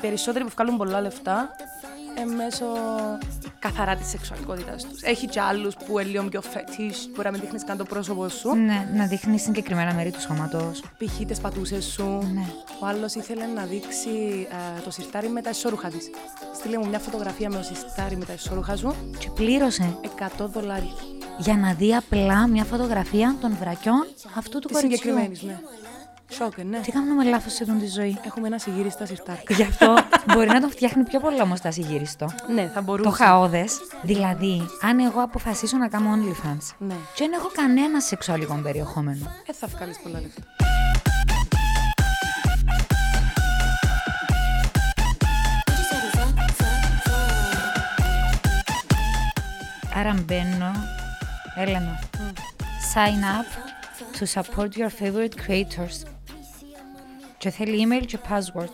περισσότεροι που βγάλουν πολλά λεφτά ε, μέσω καθαρά της σεξουαλικότητας τους. Έχει και άλλους που είναι λίγο πιο φετή, μπορεί να μην δείχνεις καν το πρόσωπο σου. Ναι, να δείχνεις συγκεκριμένα μέρη του σώματο. Π.χ. τις πατούσες σου. Ναι. Ο άλλος ήθελε να δείξει ε, το σιρτάρι με τα ισόρουχα της. Στείλε μου μια φωτογραφία με το σιρτάρι με τα ισόρουχα σου. Και πλήρωσε 100 δολάρια. για να δει απλά μια φωτογραφία των βρακιών αυτού του Της κοριτσιού. συγκεκριμένης, ναι. Σοκ, ε, ναι. Τι κάνουμε λάθος σε αυτή τη ζωή; Έχουμε ένα σιγήρι στα σιρτάρια. Γι' αυτό μπορεί να τον φτιάχνει πιο πολύ όμως τα συγύριστο. ναι, θα μπορούσε. Το χαόδες. Δηλαδή, αν εγώ αποφασίσω να κάνω OnlyFans Ναι. και δεν έχω κανένα σεξουαλικό περιεχόμενο. Ε, θα βγάλεις πολλά λεφτά. Άρα μπαίνω, Έλενα, sign up to support your favorite creators. Και θέλει email και password.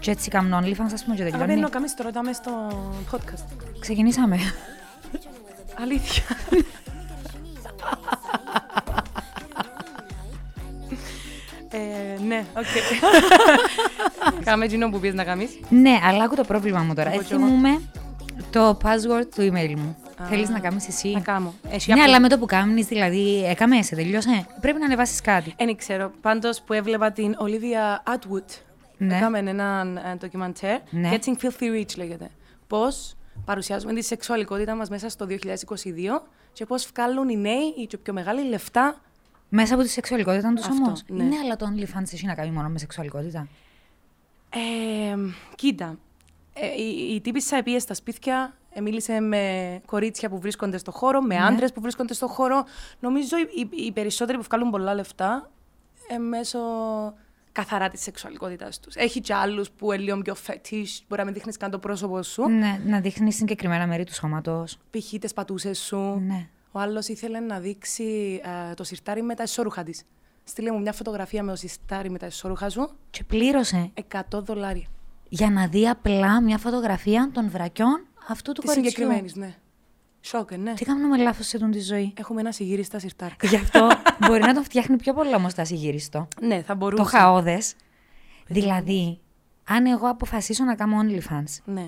Και έτσι κάνω OnlyFans, ας πούμε, και Αλλά τελειώνει. μπαίνω καμίς τώρα, τα μες στο podcast. Ξεκινήσαμε. Αλήθεια. ε, ναι, οκ. Κάμε εκείνο που 'πες να κάνεις. ναι, αλλά άκου το πρόβλημα μου τώρα. Εγώ Ε, κι εγώ. θυμούμαι το password του email μου. Α, Θέλεις να κάνεις εσύ; Να κάνω. Έχει Ναι, απλό- αλλά με το που κάνεις, δηλαδή, έκαμε σε, τελειώσε. Πρέπει να ανεβάσεις κάτι. Δεν ξέρω. Πάντως που έβλεπα την Olivia Atwood. Ναι. Έκαμε έναν ε, ντοκιμαντέρ. Ναι. Getting Filthy Rich λέγεται. Πώς παρουσιάζουμε τη σεξουαλικότητα μας μέσα στο 2022 και πώς βγάλουν οι νέοι ή και πιο μεγάλοι λεφτά. Μέσα από τη σεξουαλικότητα τους Αυτό, όμως; ναι. Ναι, αλλά το OnlyFans έχει να κάνει μόνο με σεξουαλικότητα; Ε, κοίτα, ε, η, η τύπησα επίε στα σπίτια, ε, μίλησε με κορίτσια που βρίσκονται στο χώρο, με Ναι. άντρες που βρίσκονται στο χώρο. Νομίζω οι, οι, οι περισσότεροι που βγάλουν πολλά λεφτά ε, μέσω καθαρά της σεξουαλικότητα τους. Έχει και άλλους που είναι λίγο πιο φετή, μπορεί να μην δείχνεις καν το πρόσωπο σου. Ναι, να δείχνεις συγκεκριμένα μέρη του σώματος. Π.χ. τις πατούσες σου. Ναι. Ο άλλος ήθελε να δείξει ε, το σιρτάρι με τα ισόρουχα της. Στείλε μου μια φωτογραφία με το σιρτάρι με τα ισόρουχα σου. Και πλήρωσε 100 δολάρια. για να δει απλά μια φωτογραφία των βρακιών αυτού του Της κοριτσιού. συγκεκριμένης, ναι. Σοκ, ε, ναι. Τι κάνουμε λάθος σε αυτή τη ζωή; Έχουμε ένα σιγήρι στα σιρτάρια. Γι' αυτό μπορεί να τον φτιάχνει πιο πολύ όμως τα συγύριστο. ναι, θα μπορούσε. Το χαόδες. Δηλαδή, αν εγώ αποφασίσω να κάνω OnlyFans Ναι.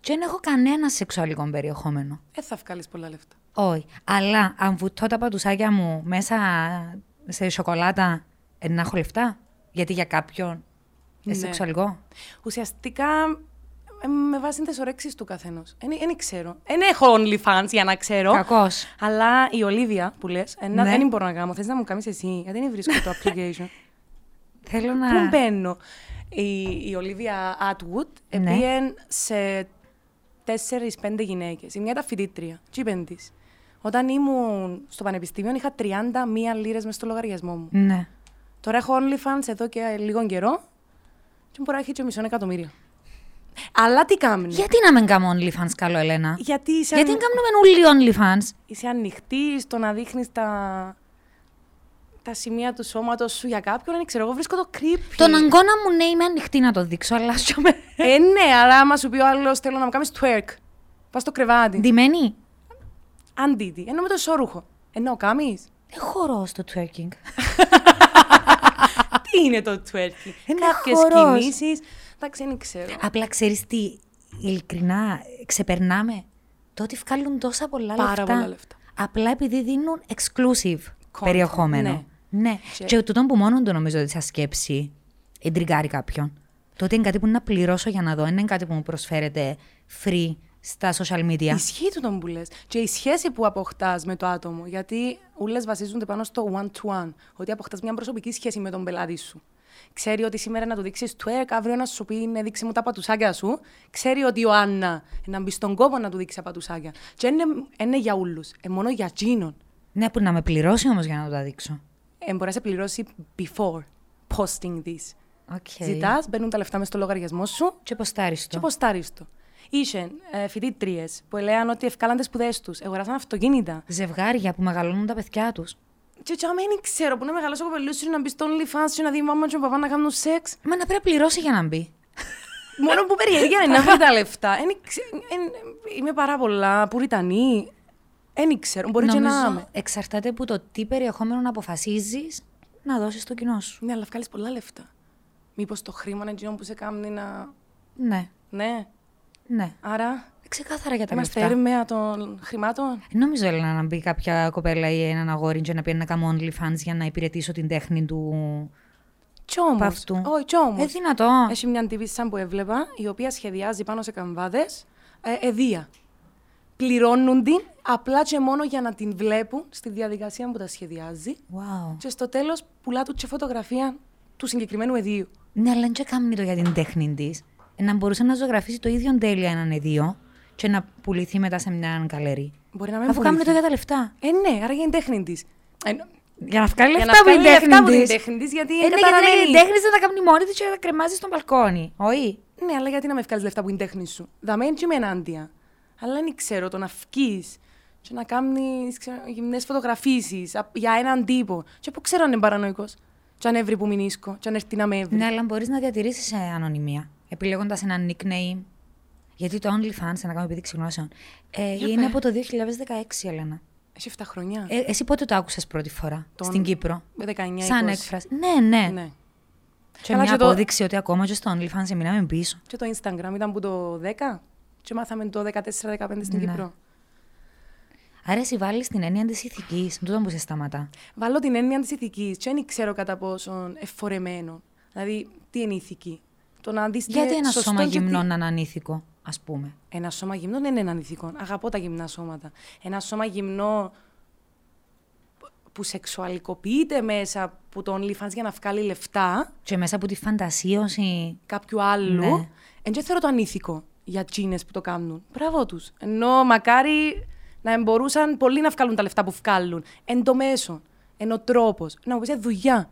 και δεν έχω κανένα σεξουαλικό περιεχόμενο. Ε, θα βγάλεις πολλά λεφτά. Όχι. Αλλά αν βουτώ τα πατουσάκια μου μέσα σε σοκολάτα, ε, να έχω λεφτά; Γιατί για κάποιον είναι Ναι. σεξουαλικό. Ουσιαστικά ε, με βάση τι ορέξει του καθενός. Δεν ξέρω. Δεν έχω OnlyFans για να ξέρω. Κακός. Αλλά η Ολίβια που λες, Ναι. δεν μπορώ να κάνω. Θες να μου κάνεις εσύ, γιατί δεν βρίσκω το application. Θέλω να. Πού μπαίνω; Η, η Ολίβια Atwood Ναι. πήγε σε τέσσερι-πέντε γυναίκες. Η μια ήταν φοιτήτρια. Τι είπεν της. Όταν ήμουν στο πανεπιστήμιο είχα 31 λίρες μες στο λογαριασμό μου. Ναι. Τώρα έχω OnlyFans εδώ και λίγο καιρό και μπορεί να έχει και μισό εκατομμύριο. Αλλά τι κάνει. Γιατί να μην κάνω OnlyFans, καλό Ελένα; Γιατί είσαι, Γιατί αν... δεν κάνουμε όλοι OnlyFans; είσαι ανοιχτή στο να δείχνεις τα... τα σημεία του σώματος σου για κάποιον. Δεν ξέρω, εγώ βρίσκω το creepy. Τον αγκώνα μου ναι, είμαι ανοιχτή να το δείξω, αλλά σου με. Ε, ναι, αλλά άμα σου πει ο άλλος θέλω να μου κάνεις twerk. Πας στο κρεβάτι. Ντυμένη; Αντίτη. Ενώ με το ισόρουχο. Ενώ κάμεις. Έχω ροζ στο twerking. Τι είναι το twerking; Είναι Κάποιες χορός. κινήσεις. Εντάξει, δεν ξέρω. Απλά ξέρεις τι, ειλικρινά ξεπερνάμε το ότι βγάλουν τόσα πολλά Πάρα λεφτά. πολλά λεφτά. Απλά επειδή δίνουν exclusive Content, περιεχόμενο. ναι. ναι. Και- Και, τούτο που μόνο το νομίζω ότι σαν σκέψη εντριγκάρει κάποιον. Το ότι είναι κάτι που να πληρώσω για να δω, δεν είναι κάτι που μου προσφέρεται free στα social media. Ισχύει του τον που λες. Και η σχέση που αποκτάς με το άτομο. Γιατί ούλες βασίζονται πάνω στο one-to-one. Ότι αποκτάς μια προσωπική σχέση με τον πελάτη σου. Ξέρει ότι σήμερα να του δείξεις twerk, αύριο να σου πει ναι, δείξει μου τα πατουσάκια σου. Ξέρει ότι η Άννα να μπει στον κόπο να του δείξει τα πατουσάκια. Και είναι, είναι για όλου. Ε, μόνο για τζίνον. Ναι, που να με πληρώσει όμως για να το τα δείξω. Ε, μπορεί να σε πληρώσει before posting this. Okay. Ζητάς, μπαίνουν τα λεφτά μες στο λογαριασμό σου Και ποστάρεις και το. ποστάρεις το. Είχε ε, φοιτήτριες που έλεγαν ότι ευκάλαν τις σπουδές τους, αγοράσαν αυτοκίνητα. Ζευγάρια που μεγαλώνουν τα παιδιά τους. Και τσάμε δεν ξέρω που να μεγαλώσει ο κοπελούς σου να μπεις στο OnlyFans και να δει η μάμα και ο παπάς να κάνουν σεξ. Μα να πρέπει να πληρώσει για να μπει. Μόνο που περιέργεια είναι να βρει τα λεφτά. Εν ξε- εν- Είμαι πάρα πολλά πουριτανή. Δεν ξέρω, μπορεί και να είμαι. Νομίζω εξαρτάται από το τι περιεχόμενο να αποφασίζεις να δώσεις στο κοινό σου. Ναι, αλλά βγάλεις πολλά λεφτά. Μήπως το χρήμα είναι εκείνο που σε κάνει να Ναι, Ναι. Ναι. Άρα Ξεκάθαρα για τα είμαστε λεφτά. έρμεα των χρημάτων. Νομίζω Έλενα να μπει κάποια κοπέλα ή έναν αγόρι και να πει να κάνω OnlyFans για να υπηρετήσω την τέχνη του Κι όμως, παυτού. Όχι, κι όμως. Ε, δυνατό. Έχει μια τύπισσα που έβλεπα, η οποία σχεδιάζει πάνω σε καμβάδες ε, εδία. Πληρώνουν την απλά και μόνο για να την βλέπουν στη διαδικασία που τα σχεδιάζει Wow. και στο τέλος πουλά του και φωτογραφία του συγκεκριμένου εδίου. Ναι, αλλά δεν κάνει το για την τέχνη της. Να μπορούσε να ζωγραφίσει το ίδιο τέλεια έναν εδίο και να πουληθεί μετά σε μια καλερί. Μπορεί να μην Αφού κάνει πουληθεί. το για τα λεφτά. Ε, ναι, άρα για την τέχνη της. Ε, Για να βγάλει για λεφτά να από την βγάλει λεφτά τέχνη από την τη. τέχνη της, γιατί Ε, είναι ναι, γιατί καταραμένη. η τέχνη της να τα κάνει μόνη της και να τα κρεμάζει στον μπαλκόνι. Όχι. Ναι, αλλά γιατί να με βγάλεις λεφτά από την τέχνη σου; Δαμέ έτσι είμαι ενάντια. Αλλά δεν ξέρω το να φκεί και να κάνεις γυμνές φωτογραφίσεις για έναν τύπο. Και πού ξέρω αν είναι παρανοϊκός. Και αν έβρι που μηνίσκω, και αν έρθει να με έβρι. Ναι, αλλά μπορείς να διατηρήσεις ανωνυμία επιλέγοντας ένα nickname. Γιατί το OnlyFans, να κάνω επίδειξη γνώσεων, ε, Για είναι πες. από το 2016, Ελένα. Έχει 7 χρονιά. Ε, εσύ πότε το άκουσες πρώτη φορά Τον- στην Κύπρο; Με 19 Σαν 20. έκφραση. Ναι, ναι. Ναι. Και Καλά, μια και το- απόδειξη ότι ακόμα και στο OnlyFans εμείναμε πίσω. Και το Instagram ήταν που το 10 και μάθαμε το 14-15 στην Ναι. Κύπρο. Άρα εσύ βάλεις την έννοια της ηθικής, τούτο που σε σταματά. Βάλω την έννοια της ηθικής και δεν ξέρω κατά πόσον εφορεμένο. Δηλαδή, τι είναι η ηθική; Το να δεις τι Γιατί είναι ένα σωστό σώμα και τι- γυμνών να είναι ανήθικο, ας πούμε; Ένα σώμα γυμνό δεν είναι έναν ηθικό. Αγαπώ τα γυμνά σώματα. Ένα σώμα γυμνό που σεξουαλικοποιείται μέσα από το OnlyFans για να βγάλει λεφτά Και μέσα από τη φαντασίωση. κάποιου άλλου, Ναι. εν και θεωρώ το ανήθικο για τζείνες που το κάνουν. Μπράβο τους. Ενώ μακάρι να μπορούσαν πολλοί να βγάλουν τα λεφτά που βγάλουν. Εν το μέσο. Εν ο τρόπος. Να μου πεις δουλειά.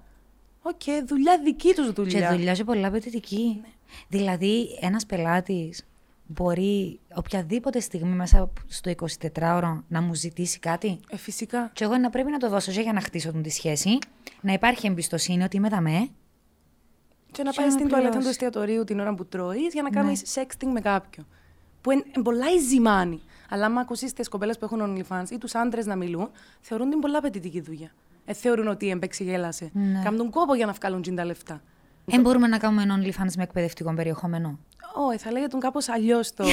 Οκ, δουλειά δική τους Και δουλειά. δουλειά και πολλά απαιτητική. Δηλαδή, ένας πελάτης μπορεί οποιαδήποτε στιγμή μέσα στο 24ωρο να μου ζητήσει κάτι; Ε, φυσικά. Και εγώ να πρέπει να το δώσω και για να χτίσω την τη σχέση, να υπάρχει εμπιστοσύνη ότι είμαι δαμέ. Και να Και πάει να στην με τουαλέτα του πληρώσει. εστιατορίου την ώρα που τρώεις για να Ναι. κάνεις sexting με κάποιον. Που είναι πολλά ζημάνι. Αλλά άμα ακούσεις τις κοπέλες που έχουν OnlyFans ή τους άντρες να μιλούν, θεωρούν την πολλά απαιτητική δουλειά. Ε, θεωρούν ότι έμπαιξε γέλασε. Ναι. Κάνουν κόπο για να βγάλουν τζιν τα λεφτά. Δεν μπορούμε να κάνουμε ένα OnlyFans με εκπαιδευτικό περιεχόμενο; Όχι, θα λέγεται κάπως αλλιώς το.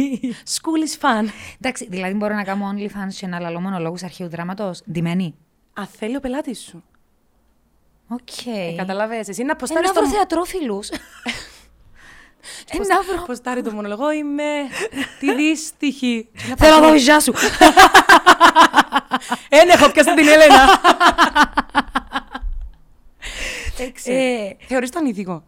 School is fun. Εντάξει, δηλαδή μπορώ να κάνω OnlyFans και να λαλώ μονολόγου αρχαίου δράματος; Ντυμένη; Α, θέλει ο πελάτης σου. Οκ. Ε, Καταλαβες, εσύ να Ε, ποστάρεις να το. βρω θεατρόφιλους. Ε, να βρω. Ποστάρει το μονολογό, είμαι τη δύστιχη. Και να Θέλω να πας, δω η ζά σου. Εν έχω πιάσει την Ελένα. Έξι. Ε, Θεωρείς το ανήθικο.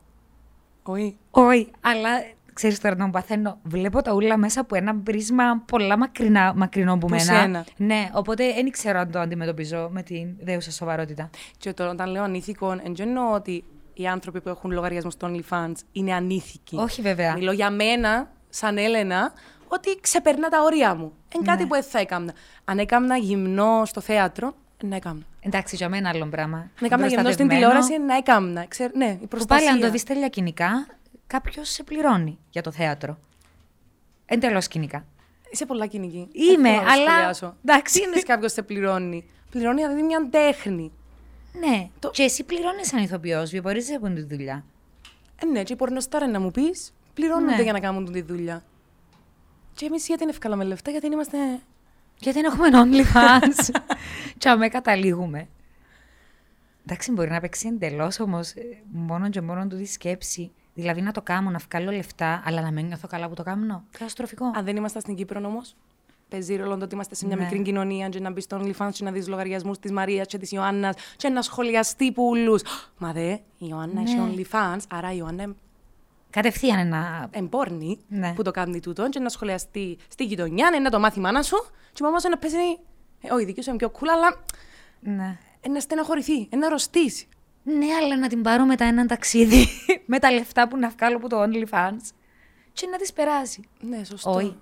Όχι. Όχι, αλλά ξέρεις τώρα να μου παθαίνω. Βλέπω τα ούλα μέσα από ένα πρίσμα πολλά μακρινά, μακρινό από Που μένα. σένα. Ναι, οπότε δεν ξέρω αν το αντιμετωπίζω με την δέουσα σοβαρότητα. Και τώρα όταν λέω ανήθικο, δεν εννοώ ότι οι άνθρωποι που έχουν λογαριασμό στο OnlyFans είναι ανήθικοι. Όχι, βέβαια. Μιλώ για μένα, σαν Έλενα, ότι ξεπερνά τα όρια μου. Εν κάτι Ναι. που δεν θα έκανα. Αν έκανα γυμνό στο θέατρο, να έκανα. Εντάξει, για μένα άλλο πράγμα. Αν έκανα γυμνό στην Προστατευμένο, τηλεόραση, να έκανα. Ξέρ, ναι, η Που προστασία. πάλι αν το δεις τέλεια κοινικά, κάποιος σε πληρώνει για το θέατρο. Εντελώ κοινικά. Είσαι πολλά κοινική. Είμαι, Δεν θέλω να αλλά- σχολιάσω. εντάξει. Τι είναι κάποιος σε πληρώνει. Πληρώνει δηλαδή μια τέχνη. Ναι. Το- Και εσύ πληρώνεις σαν ηθοποιός, βιοπορίζει από τη δουλειά. Ε, ναι, και οι πορνοστάρε να μου πεις, πληρώνονται Ναι. για να κάνουν τη δουλειά. Και εμείς γιατί είναι ευκάλαμε λεφτά, γιατί δεν είμαστε. Γιατί δεν έχουμε OnlyFans. και αμέ καταλήγουμε. Εντάξει, μπορεί να παίξει εντελώς όμως μόνο και μόνο του τη σκέψη. Δηλαδή να το κάνω, να βγάλω λεφτά, αλλά να μην νιώθω καλά που το κάνω. Καταστροφικό. Αν δεν είμαστε στην Κύπρο όμως, παίζει ρόλο το ότι είμαστε σε μια Ναι. μικρή κοινωνία και να μπεις στο OnlyFans και να δεις λογαριασμούς της Μαρίας και της Ιωάννας και να σχολιαστεί πουλού. Μα δε, η Ιωάννα έχει Ναι. OnlyFans, άρα η Ιωάννα Κατευθείαν ένα. εμπόρνη Ναι. που το κάνει τούτο και να σχολιαστεί στη γειτονιά, είναι το μάθει η μάνα σου και η μαμά σου να παίζει. Ε, όχι, η δική σου είναι πιο cool, αλλά Ναι. ε, να στεναχωρηθεί, ε, να αρρωστήσει. Ναι, αλλά να την πάρω μετά ένα ταξίδι με τα λεφτά που να βγάλω από το OnlyFans και να της περάσει. Ναι, σωστό. Όχι.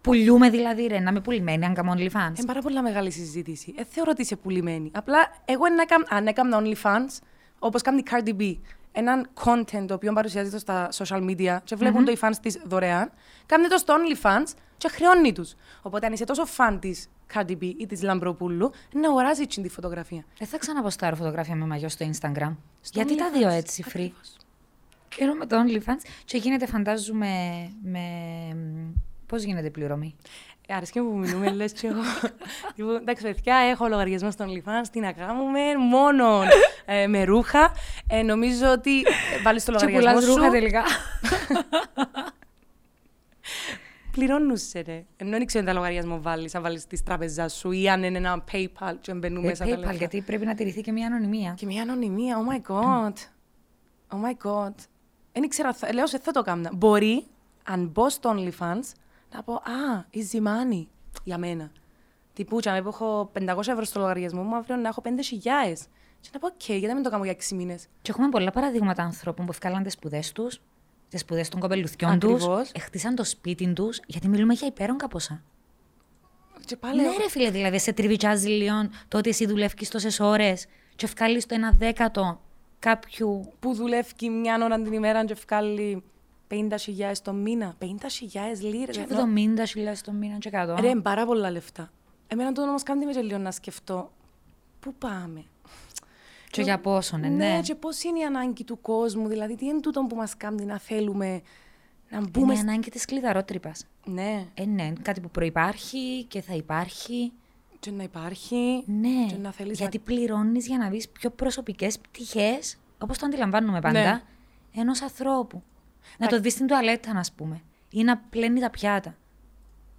Πουλιούμε δηλαδή, ρε, να είμαι πουλημένη αν κάνω OnlyFans. Είναι πάρα πολύ μεγάλη συζήτηση. Ε, θεωρώ ότι είσαι πουλημένη. Απλά εγώ αν έκανα, αν έκανα OnlyFans, όπως κάνει η Cardi B, έναν content το οποίο παρουσιάζεται στα social media και βλεπουν το οι fans της δωρεάν, κάνει το στο OnlyFans και χρεώνει τους. Οπότε αν είσαι τόσο fan της Cardi B ή της Λαμπροπούλου, να αγοράζει έτσι τη φωτογραφία. Δεν θα ξαναποστάρω φωτογράφια με μαγιό στο Instagram. Στο Γιατί τα OnlyFans, δύο έτσι free. ακριβώς. καιρό με το OnlyFans και γίνεται, φαντάζομαι, με. Πώς γίνεται η πληρωμή; Ε, Αρέσκει μου που μιλούμε, λες και εγώ. λοιπόν, εντάξει, παιδιά, έχω λογαριασμό στον OnlyFans, τι να κάνουμε, μόνο ε, με ρούχα. Ε, νομίζω ότι ε, βάλεις το Και λογαριασμό πουλάς σου. ρούχα τελικά. Πληρώνουν σε ρε. Ενώ δεν ξέρω αν τα λογαριασμό βάλεις, αν βάλεις της τράπεζας σου ή αν είναι ένα PayPal και μπαίνουν Ε, μέσα τα PayPal, λεφτά. γιατί πρέπει να τηρηθεί και μια ανωνυμία. Και μια ανωνυμία, oh my god. Oh my god. Δεν ήξερα, θα- λέω σε θα το κάνω. Μπορεί, αν μπω στο OnlyFans, να πω, α, easy money, για μένα. Τύπου, και αν έχω 500 ευρώ στο λογαριασμό μου, αύριο να έχω 5.000. Και να πω, οκ, γιατί να μην το κάνω για 6 μήνες. Και έχουμε πολλά παραδείγματα ανθρώπων που έφκαλαν τις σπουδές τους, τις σπουδές των κοπελουθιών τους, Ακριβώς. χτίσαν το σπίτι τους, γιατί μιλούμε για υπέρογκα ποσά. Και πάλι, Ναι, ρε φίλε, δηλαδή σε τριβιτσιάζει λίγο το ότι εσύ δουλεύει τόσες ώρες και βγάλεις το ένα δέκατο κάποιου. που δουλεύει μια ώρα την ημέρα και βγάλει 50.000 το μήνα. 50.000 λίρες. και ενώ- 70.000 το μήνα και κάτω. Ρε, είναι πάρα πολλά λεφτά. Εμένα το όμως κάνει με και λίγο να σκεφτώ. Πού πάμε; Και για πόσο, ναι, Ναι, ναι. και πώς είναι η ανάγκη του κόσμου. Δηλαδή, τι είναι τούτο που μας κάνει να θέλουμε να Είναι μπούμε... η σ- ανάγκη της κλειδαρότρυπας. Ναι, Ε, ναι, κάτι που προπάρχει και θα υπάρχει. και να υπάρχει. Ναι, Και να θέλεις γιατί πληρώνεις για να δεις πιο προσωπικές πτυχές, όπως το αντιλαμβάνουμε πάντα, Ναι. ενός ανθρώπου. Να το δεις στην τουαλέτα, α πούμε. Ή να πλένει τα πιάτα.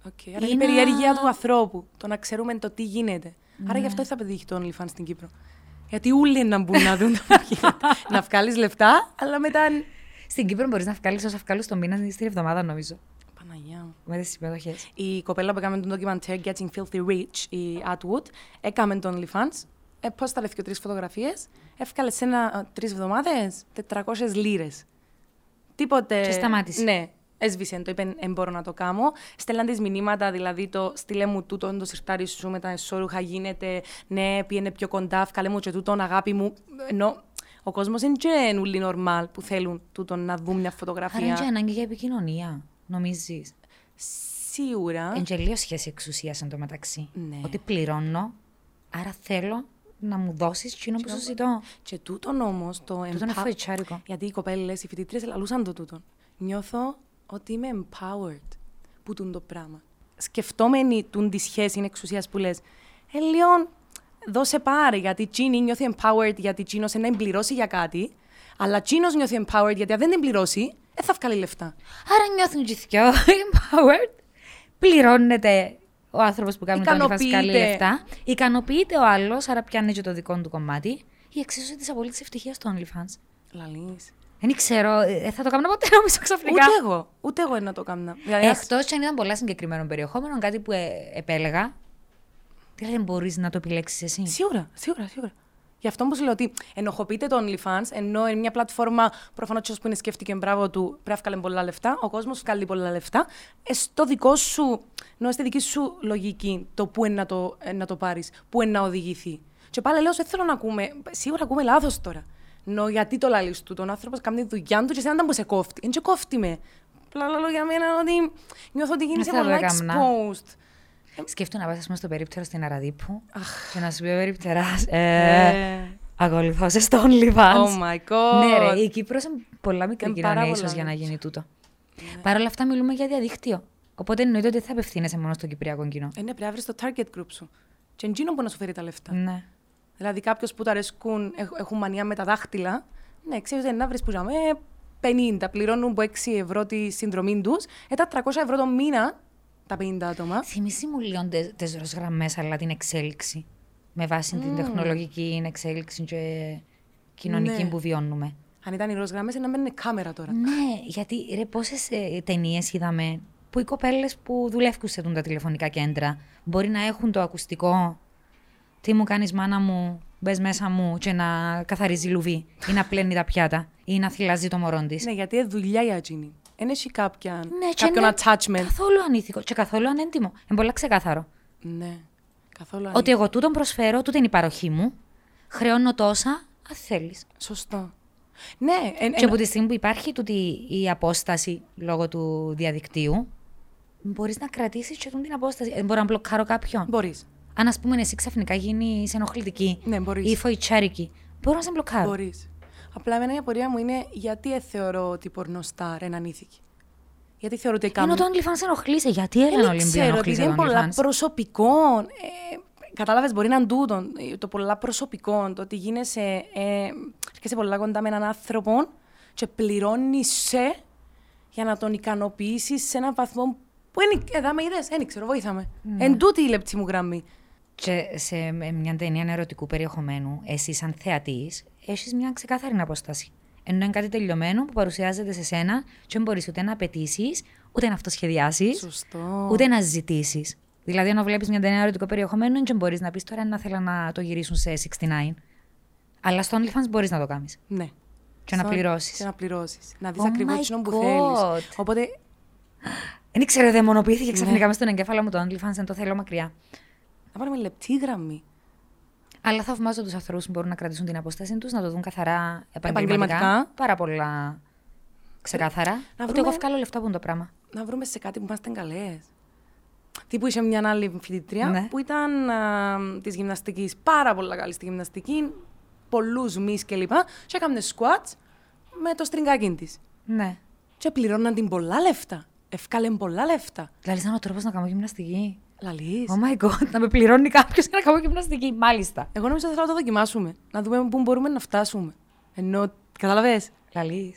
Okay. Άρα Ή η να- περιέργεια του ανθρώπου. Το να ξέρουμε το τι γίνεται. Άρα Ναι. γι' αυτό θα πετύχει το OnlyFans στην Κύπρο. Γιατί όλοι να μπουν να δουν το που γίνεται. να βγάλεις λεφτά, αλλά μετά. Στην Κύπρο μπορείς να βγάλεις όσα βγάλεις το μήνα ή στην εβδομάδα, νομίζω. Παναγιά μου. Με τις συμμετοχές. Η κοπέλα που έκαμε τον ντοκιμαντέρ Getting Filthy Rich, η Atwood, έκαμε τον OnlyFans. Ε, Πώ τα λεφτά τρει φωτογραφίες. Εύκαλε σε ένα τρεις εβδομάδες 400 λίρες. Τίποτε. Και σταμάτησε. Ναι. Έσβησε το, είπε δεν μπορώ να το κάνω. Στέλναν τις μηνύματα, δηλαδή το στείλε μου τούτο, το σιρτάρι σου με τα εσώρουχα γίνεται, ναι, πήγαινε πιο κοντά, βγάλε μου και τούτον, αγάπη μου. Ενώ ο κόσμος είναι και όλοι normal που θέλουν τούτον να δουν μια Άρα φωτογραφία. είναι και ανάγκη για επικοινωνία, νομίζεις; Σίγουρα. Είναι και λίγο σχέση εξουσίας εν τω μεταξύ. Ναι. Ότι πληρώνω, άρα θέλω να μου δώσεις εκείνο που σου ζητώ. Και τούτον όμως το Τούτο είναι empower- φοητσάρικο. Γιατί οι κοπέλες, οι φοιτητρίες, λαλούσαν το τούτον. Νιώθω ότι είμαι empowered που τούν το πράγμα. Σκεφτόμενη τούν τη σχέση εξουσίας που λες, ε, λίγο, δώσε πάρε, γιατί Τσίνη νιώθει empowered γιατί Τσίνο να εμπληρώσει για κάτι, αλλά Τσίνο νιώθει empowered γιατί αν δεν την πληρώσει, δεν θα βγάλει λεφτά. Άρα νιώθουν και οι δυο empowered. Πληρώνεται ο άνθρωπος που κάνει το OnlyFans καλή Ικανοποιείται. λεφτά. Ικανοποιείται ο άλλος, άρα πιάνει και το δικό του κομμάτι. Η εξίσωση της απολύτη ευτυχίας του OnlyFans. Λαλείς. Δεν ξέρω, ε, θα το κάνω ποτέ νομίζω ξαφνικά. Ούτε εγώ, ούτε εγώ να το κάνω. Δηλαδή, ας- Εκτός αν ήταν πολλά συγκεκριμένο περιεχόμενο, κάτι που ε, επέλεγα. Δηλαδή δεν μπορείς να το επιλέξεις εσύ. Σίγουρα, σίγουρα, σίγουρα. Γι' αυτό που σου λέω ότι ενοχοποιείται το OnlyFans, ενώ είναι μια πλατφόρμα προφανώς που είναι σκέφτηκε μπράβο του πρέπει να βγάλει πολλά λεφτά, ο κόσμος βγάλει πολλά λεφτά. Ε, στο δικό σου, ενώ στη δική σου λογική το πού είναι να το, ε, να το πάρεις, πού είναι να οδηγηθεί. Και πάλι λέω, δεν θέλω να ακούμε, σίγουρα ακούμε λάθος τώρα. Νο, γιατί το λαλείς του, τον άνθρωπος κάνει τη δουλειά του και εσένα δεν μου σε κόφτει. Δεν σε κόφτει με. Απλά λέω για μένα ότι νιώθω ότι γίνεσαι θα το πολλά έκαμνα. exposed. Σκέφτομαι να πας, πούμε, στο περίπτερο στην Αραδίπου και να σου πει ο περίπτερας. Ε, Ε, Ακολουθώ σε στο OnlyFans. Oh my god. Ναι, ρε, η Κύπρος είναι πολλά μικρή Είναι πάρα κοινωνία πολλά ίσω για να μικρή. γίνει τούτο. Παρ' όλα αυτά, μιλούμε για διαδίκτυο. Οπότε εννοείται ότι δεν θα απευθύνεσαι μόνο στο κυπριακό κοινό. Ε, ναι, πρέπει να βρεις το target group σου. Και εντζήνο που να σου φέρει τα λεφτά. Ναι. Δηλαδή, κάποιος που τα αρέσκουν, έχ- έχουν μανία με τα δάχτυλα, ναι, ξέρεις ότι να βρεις που ζάμε 50, πληρώνουν από 6 ευρώ τη συνδρομή τους, ε, τα 300 ευρώ το μήνα, τα 50 άτομα. Θυμήσει μου λίγο τι γραμμές, αλλά την εξέλιξη. Με βάση την τεχνολογική εξέλιξη και κοινωνική Ναι. που βιώνουμε. Αν ήταν οι ροζ γραμμές, να μένουν κάμερα τώρα. Ναι, γιατί ρε, πόσες ε, ταινίες είδαμε που οι κοπέλες που δουλεύουν σε τούν τα τηλεφωνικά κέντρα μπορεί να έχουν το ακουστικό. Τι μου κάνεις, μάνα μου, μπες μέσα μου και να καθαρίζει λουβί ή να πλένει τα πιάτα ή να θυλάζει το μωρό της. Ναι, γιατί είναι δουλειά για εκείνη. Δεν έχει κάποια, Ναι, και κάποιον είναι attachment. Καθόλου ανήθικο και καθόλου ανέντιμο. Είναι πολύ ξεκάθαρο. Ναι, καθόλου Ότι εγώ τούτον προσφέρω, τούτη είναι η παροχή μου. Χρεώνω τόσα, αν θέλεις. Σωστό. Ναι, εν, Και εν- από τη στιγμή που υπάρχει τούτη η απόσταση λόγω του διαδικτύου, μπορείς να κρατήσεις και τούτη την απόσταση. Δεν μπορώ να μπλοκάρω κάποιον. μπορείς. Αν ας πούμε εσύ ξαφνικά γίνεις ενοχλητική Ναι, μπορείς. ή φοητσάρικη, μπορώ να σε μπλοκάρω. Μπορείς. Απλά εμένα η απορία μου είναι γιατί ε, θεωρώ ότι η πορνοστάρ ενανήθηκε. Γιατί θεωρώ ότι Ενώ κάνουν... το OnlyFans ενοχλείσαι. Γιατί η Έλενα Δεν Ολυμπία ξέρω, ενοχλεί επειδή το είναι πολλά OnlyFans; προσωπικών. Ε, Κατάλαβες, μπορεί να είναι τούτο. ε, Το πολλά προσωπικών, το ότι γίνεσαι. Ε, έρχεσαι πολλά κοντά με έναν άνθρωπο και πληρώνεις σε για να τον ικανοποιήσεις σε έναν βαθμό που είναι. Εδώ με είδες, δεν ξέρω, βοήθαμε. Ναι. Εν τούτη η λεπτή μου γραμμή. Και σε μια ταινία ερωτικού περιεχομένου, εσύ σαν θεατής, έχεις μια ξεκάθαρη απόσταση. Ενώ είναι κάτι τελειωμένο που παρουσιάζεται σε σένα και δεν μπορείς ούτε να απαιτήσεις, ούτε να αυτοσχεδιάσεις, Σωστό. ούτε να ζητήσεις. Δηλαδή, αν βλέπεις μια ταινία ερωτικού περιεχομένου, δεν μπορείς να πεις τώρα να θέλω να το γυρίσουν σε 69. Αλλά στο OnlyFans μπορείς να το κάνεις. Ναι. Και να Στο- πληρώσεις. Και να πληρώσεις. Να δεις Oh ακριβώς my εκείνο που God. θέλει. Οπότε. Δεν ήξερα, δαιμονοποιήθηκε Ναι. ξαφνικά μες στον εγκέφαλο μου το OnlyFans, δεν το θέλω μακριά. Να πάρουμε λεπτή γραμμή. Αλλά θαυμάζω τους ανθρώπου που μπορούν να κρατήσουν την απόσταση τους, να το δουν καθαρά επαγγελματικά. Επαγγελματικά. Πάρα πολλά ξεκάθαρα. Να Ότι βρούμε- εγώ βγάλω λεφτά που είναι το πράγμα. να βρούμε σε κάτι που είμαστε καλές. Τι που είχε μια άλλη φοιτητρία Ναι. που ήταν της γυμναστικής πάρα πολύ καλή στη γυμναστική, πολλούς μυς κλπ. Και έκανε squats με το στριγκάκι της. Ναι. Και πληρώναν την πολλά λεφτά. Ευκάλεν πολλά λεφτά. Δηλαδή, σαν ο τρόπος να κάνω γυμναστική. Λαλείς. Oh my god, να με πληρώνει κάποιος για να κάνω γυμναστική. Μάλιστα. Εγώ νομίζω ότι θέλω να το δοκιμάσουμε. Να δούμε πού μπορούμε να φτάσουμε. Ενώ, κατάλαβες; Λαλή.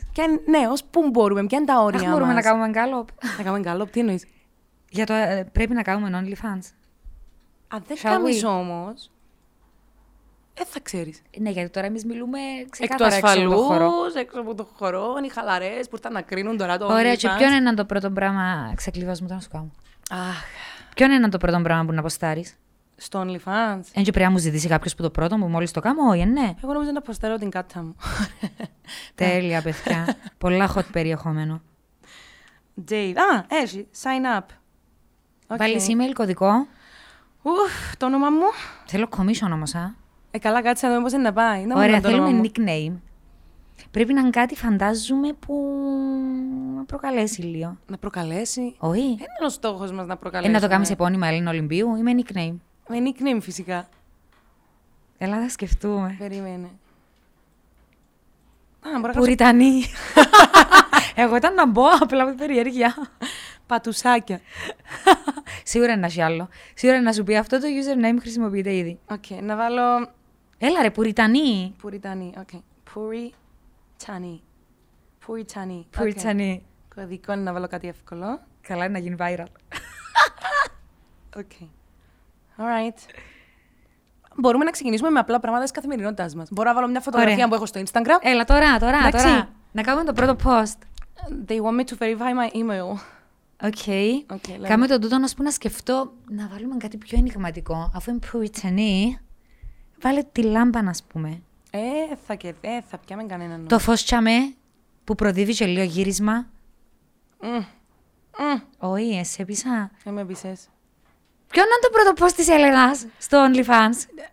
Ναι, ως πού μπορούμε, ποια είναι τα όρια Αχ, μπορούμε μας. να κάνουμε γκάλωπ. Να κάνουμε καλό, τι εννοείς; Για το ε, πρέπει να κάνουμε OnlyFans. Αν δεν Shall κάνεις we? όμως. Δεν θα ξέρεις. Ναι, γιατί τώρα εμείς μιλούμε Εκ του ξεκάθαρα έξω από ασφαλούς, το χώρο. έξω από το χώρο, είναι οι χαλαρές που ήρθαν να κρίνουν τώρα το Ωραία, και OnlyFans. ποιο είναι το πρώτο πράγμα. Ξεκλειβάς μου τώρα να σου κάνω. Αχ, Ποιο είναι το πρώτο πράγμα που να αποστάρεις; στο OnlyFans. Δεν και πρέπει να μου ζητήσει κάποιος που το πρώτο που μόλις το κάνω, όχι, ναι. Εγώ νομίζω να αποστέρω την κάτα μου. Τέλεια, παιδιά. Πολλά hot περιεχόμενο. Dave. Α, έχει. Sign up. Οκ. Βάλει email κωδικό. Ουφ, το όνομα μου. Θέλω commission όμως, α. Ε, καλά, κάτσε να δούμε πώς είναι να πάει. Να μου Ωραία, λένε το όνομα θέλουμε μου. nickname. Πρέπει να είναι κάτι, φαντάζομαι, που να προκαλέσει λίγο. Να προκαλέσει. Όχι. Δεν είναι ο στόχος μας να Ε, προκαλέσει. να το κάνεις επώνυμα Έλληνα Ολυμπίου ή με nickname. Με nickname φυσικά. Έλα, θα σκεφτούμε. Περίμενε. Α, μπορώ να γράψω Πουριτανή. Εγώ ήταν να μπω απλά με περιέργεια. πατουσάκια. Σίγουρα να έχει άλλο. Σίγουρα να σου πει αυτό το username χρησιμοποιείται ήδη. Οκ, να βάλω Έλα ρε, Πουριτανή. Πουριτανή. Οκ. Πουριτανή. Πουριτανή. Οκ. Πουριτανή. Κωδικό είναι να βάλω κάτι εύκολο. Καλά, είναι να γίνει viral. Οκ. Alright. Μπορούμε να ξεκινήσουμε με απλά πράγματα της καθημερινότητάς μας. Μπορώ να βάλω μια φωτογραφία Ωραία. που έχω στο Instagram. Έλα τώρα, τώρα, Εντάξει. τώρα. Να κάνουμε το πρώτο post. They want me to verify my email. Οκ. Οκ, λέμε. Κάμε τον τούτο να σου πω να σκεφτώ να βάλουμε κάτι πιο ενηγματικό. Αφού είναι Πουριτανή, βάλε τη λάμπα να πούμε. Ε, θα και ε, θα πιάμε κανέναν. Το φως τσαμέ που προδίδει και λίγο γύρισμα. Μμ. Μμ. Όχι, εσύ πίσα. Δεν με πείσες. Ποιο είναι το πρώτο post της Έλενας στο OnlyFans;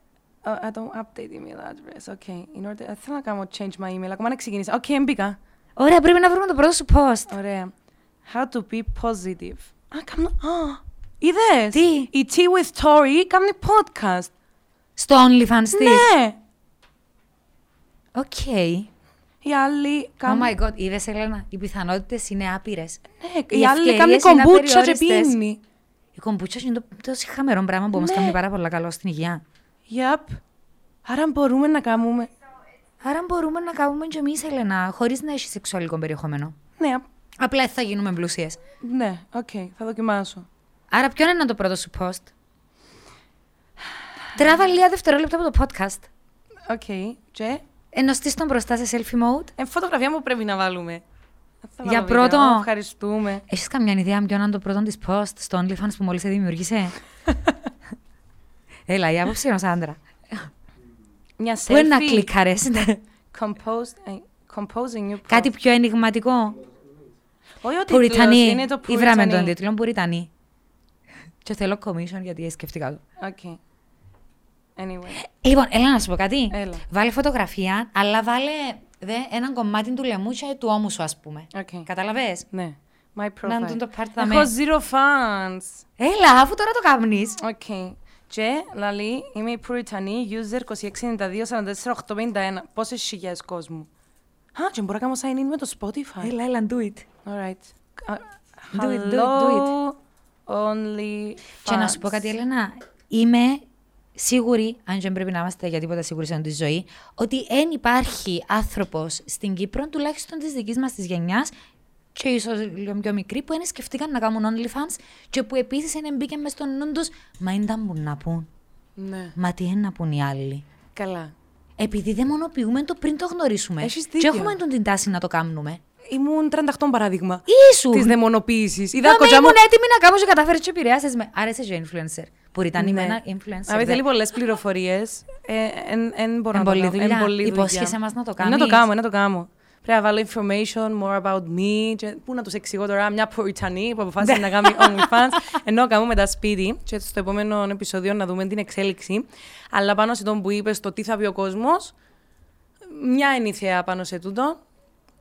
Uh, I don't update email address. Okay. In order, ε, θέλω να κάνω change my email. Ακόμα να ξεκινήσω. Οκ, okay, μπήκα. Ωραία, πρέπει να βρούμε το πρώτο σου post. Ωραία. How to be positive. Α, κάνω... Α, είδες; Τι; Η Tea with Tori κάνει podcast. Στο OnlyFans της; Ναι. Οκ. Οι άλλοι Oh κάνουν... my god, είδες Έλενα, οι πιθανότητες είναι άπειρες. Ναι, Οι οι άλλοι ευκαιρίες κάνουν είναι κομπούχα και απεριόριστες. πίνει. Η κομπούχα είναι το, το χαμερό πράγμα που όμως Ναι. κάνει πάρα πολλά καλό στην υγεία. Yep. Άρα μπορούμε να κάνουμε... Άρα μπορούμε να κάνουμε και εμείς, Έλενα, χωρίς να έχεις σεξουαλικό περιεχόμενο. Ναι, απ- Απλά δεν θα γίνουμε πλούσιες. ναι, οκ, θα δοκιμάσω. Άρα ποιο είναι το πρώτο σου post; Τράβα λίγα δευτερόλεπτα από το podcast. Οκ, και... Ενωστείς τον μπροστά σε selfie mode. Ε, φωτογραφία μου πρέπει να βάλουμε. Θα Για βάλω βίντεο. πρώτο. Ευχαριστούμε. Έχεις καμιά ιδέα ποιο είναι το πρώτο της post στο OnlyFans που μόλις σε δημιούργησε; Έλα, η άποψη ενός άντρα. Μια Πού είναι να selfie κλικάρες. composed, ε, composing you Κάτι πιο ενηγματικό. Όχι ο τίτλος, Πουριτανή. είναι το Ή βράμε τον Πουριτανή. τίτλο Πουριτανή. Και θέλω commission γιατί σκεφτήκα το. Οκ. Anyway. Λοιπόν, έλα να σου πω κάτι. Έλα. Βάλε φωτογραφία, αλλά βάλε δε, έναν κομμάτι του λαιμού και του ώμου σου, ας πούμε. Οκ. Καταλαβες; Ναι. My profile. Να δουν το part θα Έχω με. zero fans. Έλα, αφού τώρα το κάνεις. Οκ. Και, λαλή, είμαι η Πουριτανή, user 2692 44 851. Πόσες χιλιάδες κόσμου. Α, και μπορώ να κάνω sign in με το Spotify. Έλα, έλα, do it. Alright. Uh, Do it, do it, hello, only Και να σου πω κάτι, Έλενα, είμαι σίγουρη, αν δεν πρέπει να είμαστε για τίποτα σίγουροι σε αυτή τη ζωή, ότι δεν υπάρχει άνθρωπος στην Κύπρο, τουλάχιστον της δικής μας της γενιάς, και ίσως λίγο πιο μικροί, που δεν σκεφτήκαν να κάνουν OnlyFans και που επίσης δεν μπήκαν μες στον νου τους, μα δεν τα μπουν να πούν. Ναι. Μα τι είναι να πούν οι άλλοι. Καλά. Επειδή δαιμονοποιούμε το πριν το γνωρίσουμε. Έχεις Και δίκιο. έχουμε τον την τάση να το κάνουμε. Ήμουν 38 παράδειγμα. Ήσου! Της δαιμονοποίησης. Είδα Μα με κοντζά μου. ήμουν έτοιμη να κάνω και κατάφερες και επηρεάσες με. Άρεσε και influencer. Που ήταν Ναι. είμαι ένα influencer. Αν δε. θέλει πολλές πληροφορίες, δεν μπορώ Εν να το πολλή κάνω. δουλειά. Εν πολλή δουλειά. Υπόσχεσαι μας να το Να το κάνεις. κάνω, να το κάνω. Πρέπει να βάλω information more about me. Και πού να τους εξηγώ τώρα, μια Πουριτανή που αποφάσισε να κάνει OnlyFans. Ενώ κάνουμε τα σπίτι. Και στο επόμενο επεισόδιο να δούμε την εξέλιξη. Αλλά πάνω σε τον που είπες το τι θα πει ο κόσμος, μια είναι η θέα πάνω σε τούτο.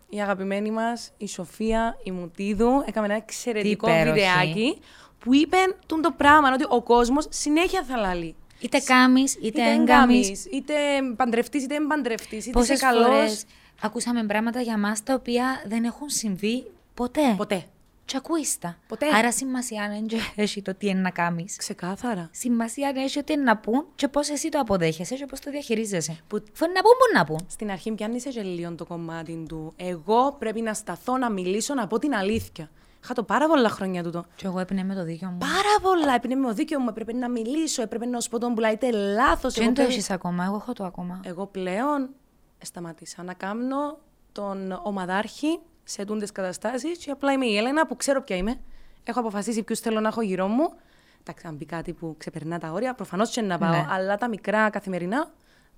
Η αγαπημένη μας, η Σοφία, η Μουτίδου, έκαμε ένα εξαιρετικό υπέροχη. βιντεάκι που είπε τούν το πράγμα, ότι ο κόσμος συνέχεια θα λαλεί. Είτε κάμεις, είτε Είτε έγκαμεις. έγκαμεις, είτε παντρευτής, είτε εμπαντρευτής, είτε Πόσες είσαι καλός. φορές ακούσαμε πράγματα για μας τα οποία δεν έχουν συμβεί ποτέ. Ποτέ. Και ακούεις τα. Ποτέ. Άρα σημασία δεν έχει το τι είναι να κάνεις. Ξεκάθαρα. Σημασία έχει ότι είναι να πούν και πώς εσύ το αποδέχεσαι και πώς το διαχειρίζεσαι. Που- Που είναι να πούν, μπορεί να πούν. Στην αρχή πιάνει σε λίγο το κομμάτι του. Εγώ πρέπει να σταθώ, να μιλήσω, να πω την αλήθεια. Είχα το πάρα πολλά χρόνια τούτο. Και εγώ έπινε με το δίκιο μου. Πάρα πολλά. Έπινε με το δίκαιο μου. Έπρεπε να μιλήσω. Έπρεπε να σου πω τον πουλάτε λάθος. Και δεν το έχεις ακόμα, εγώ έχω το ακόμα. Εγώ πλέον σταματήσα να κάνω τον ομαδάρχη σε τούντες καταστάσεις και απλά είμαι η Έλενα που ξέρω ποια είμαι. Έχω αποφασίσει ποιους θέλω να έχω γύρω μου. Εντάξει, αν μπει κάτι που ξεπερνά τα όρια, προφανώς και να πάω. Ναι. Αλλά τα μικρά καθημερινά,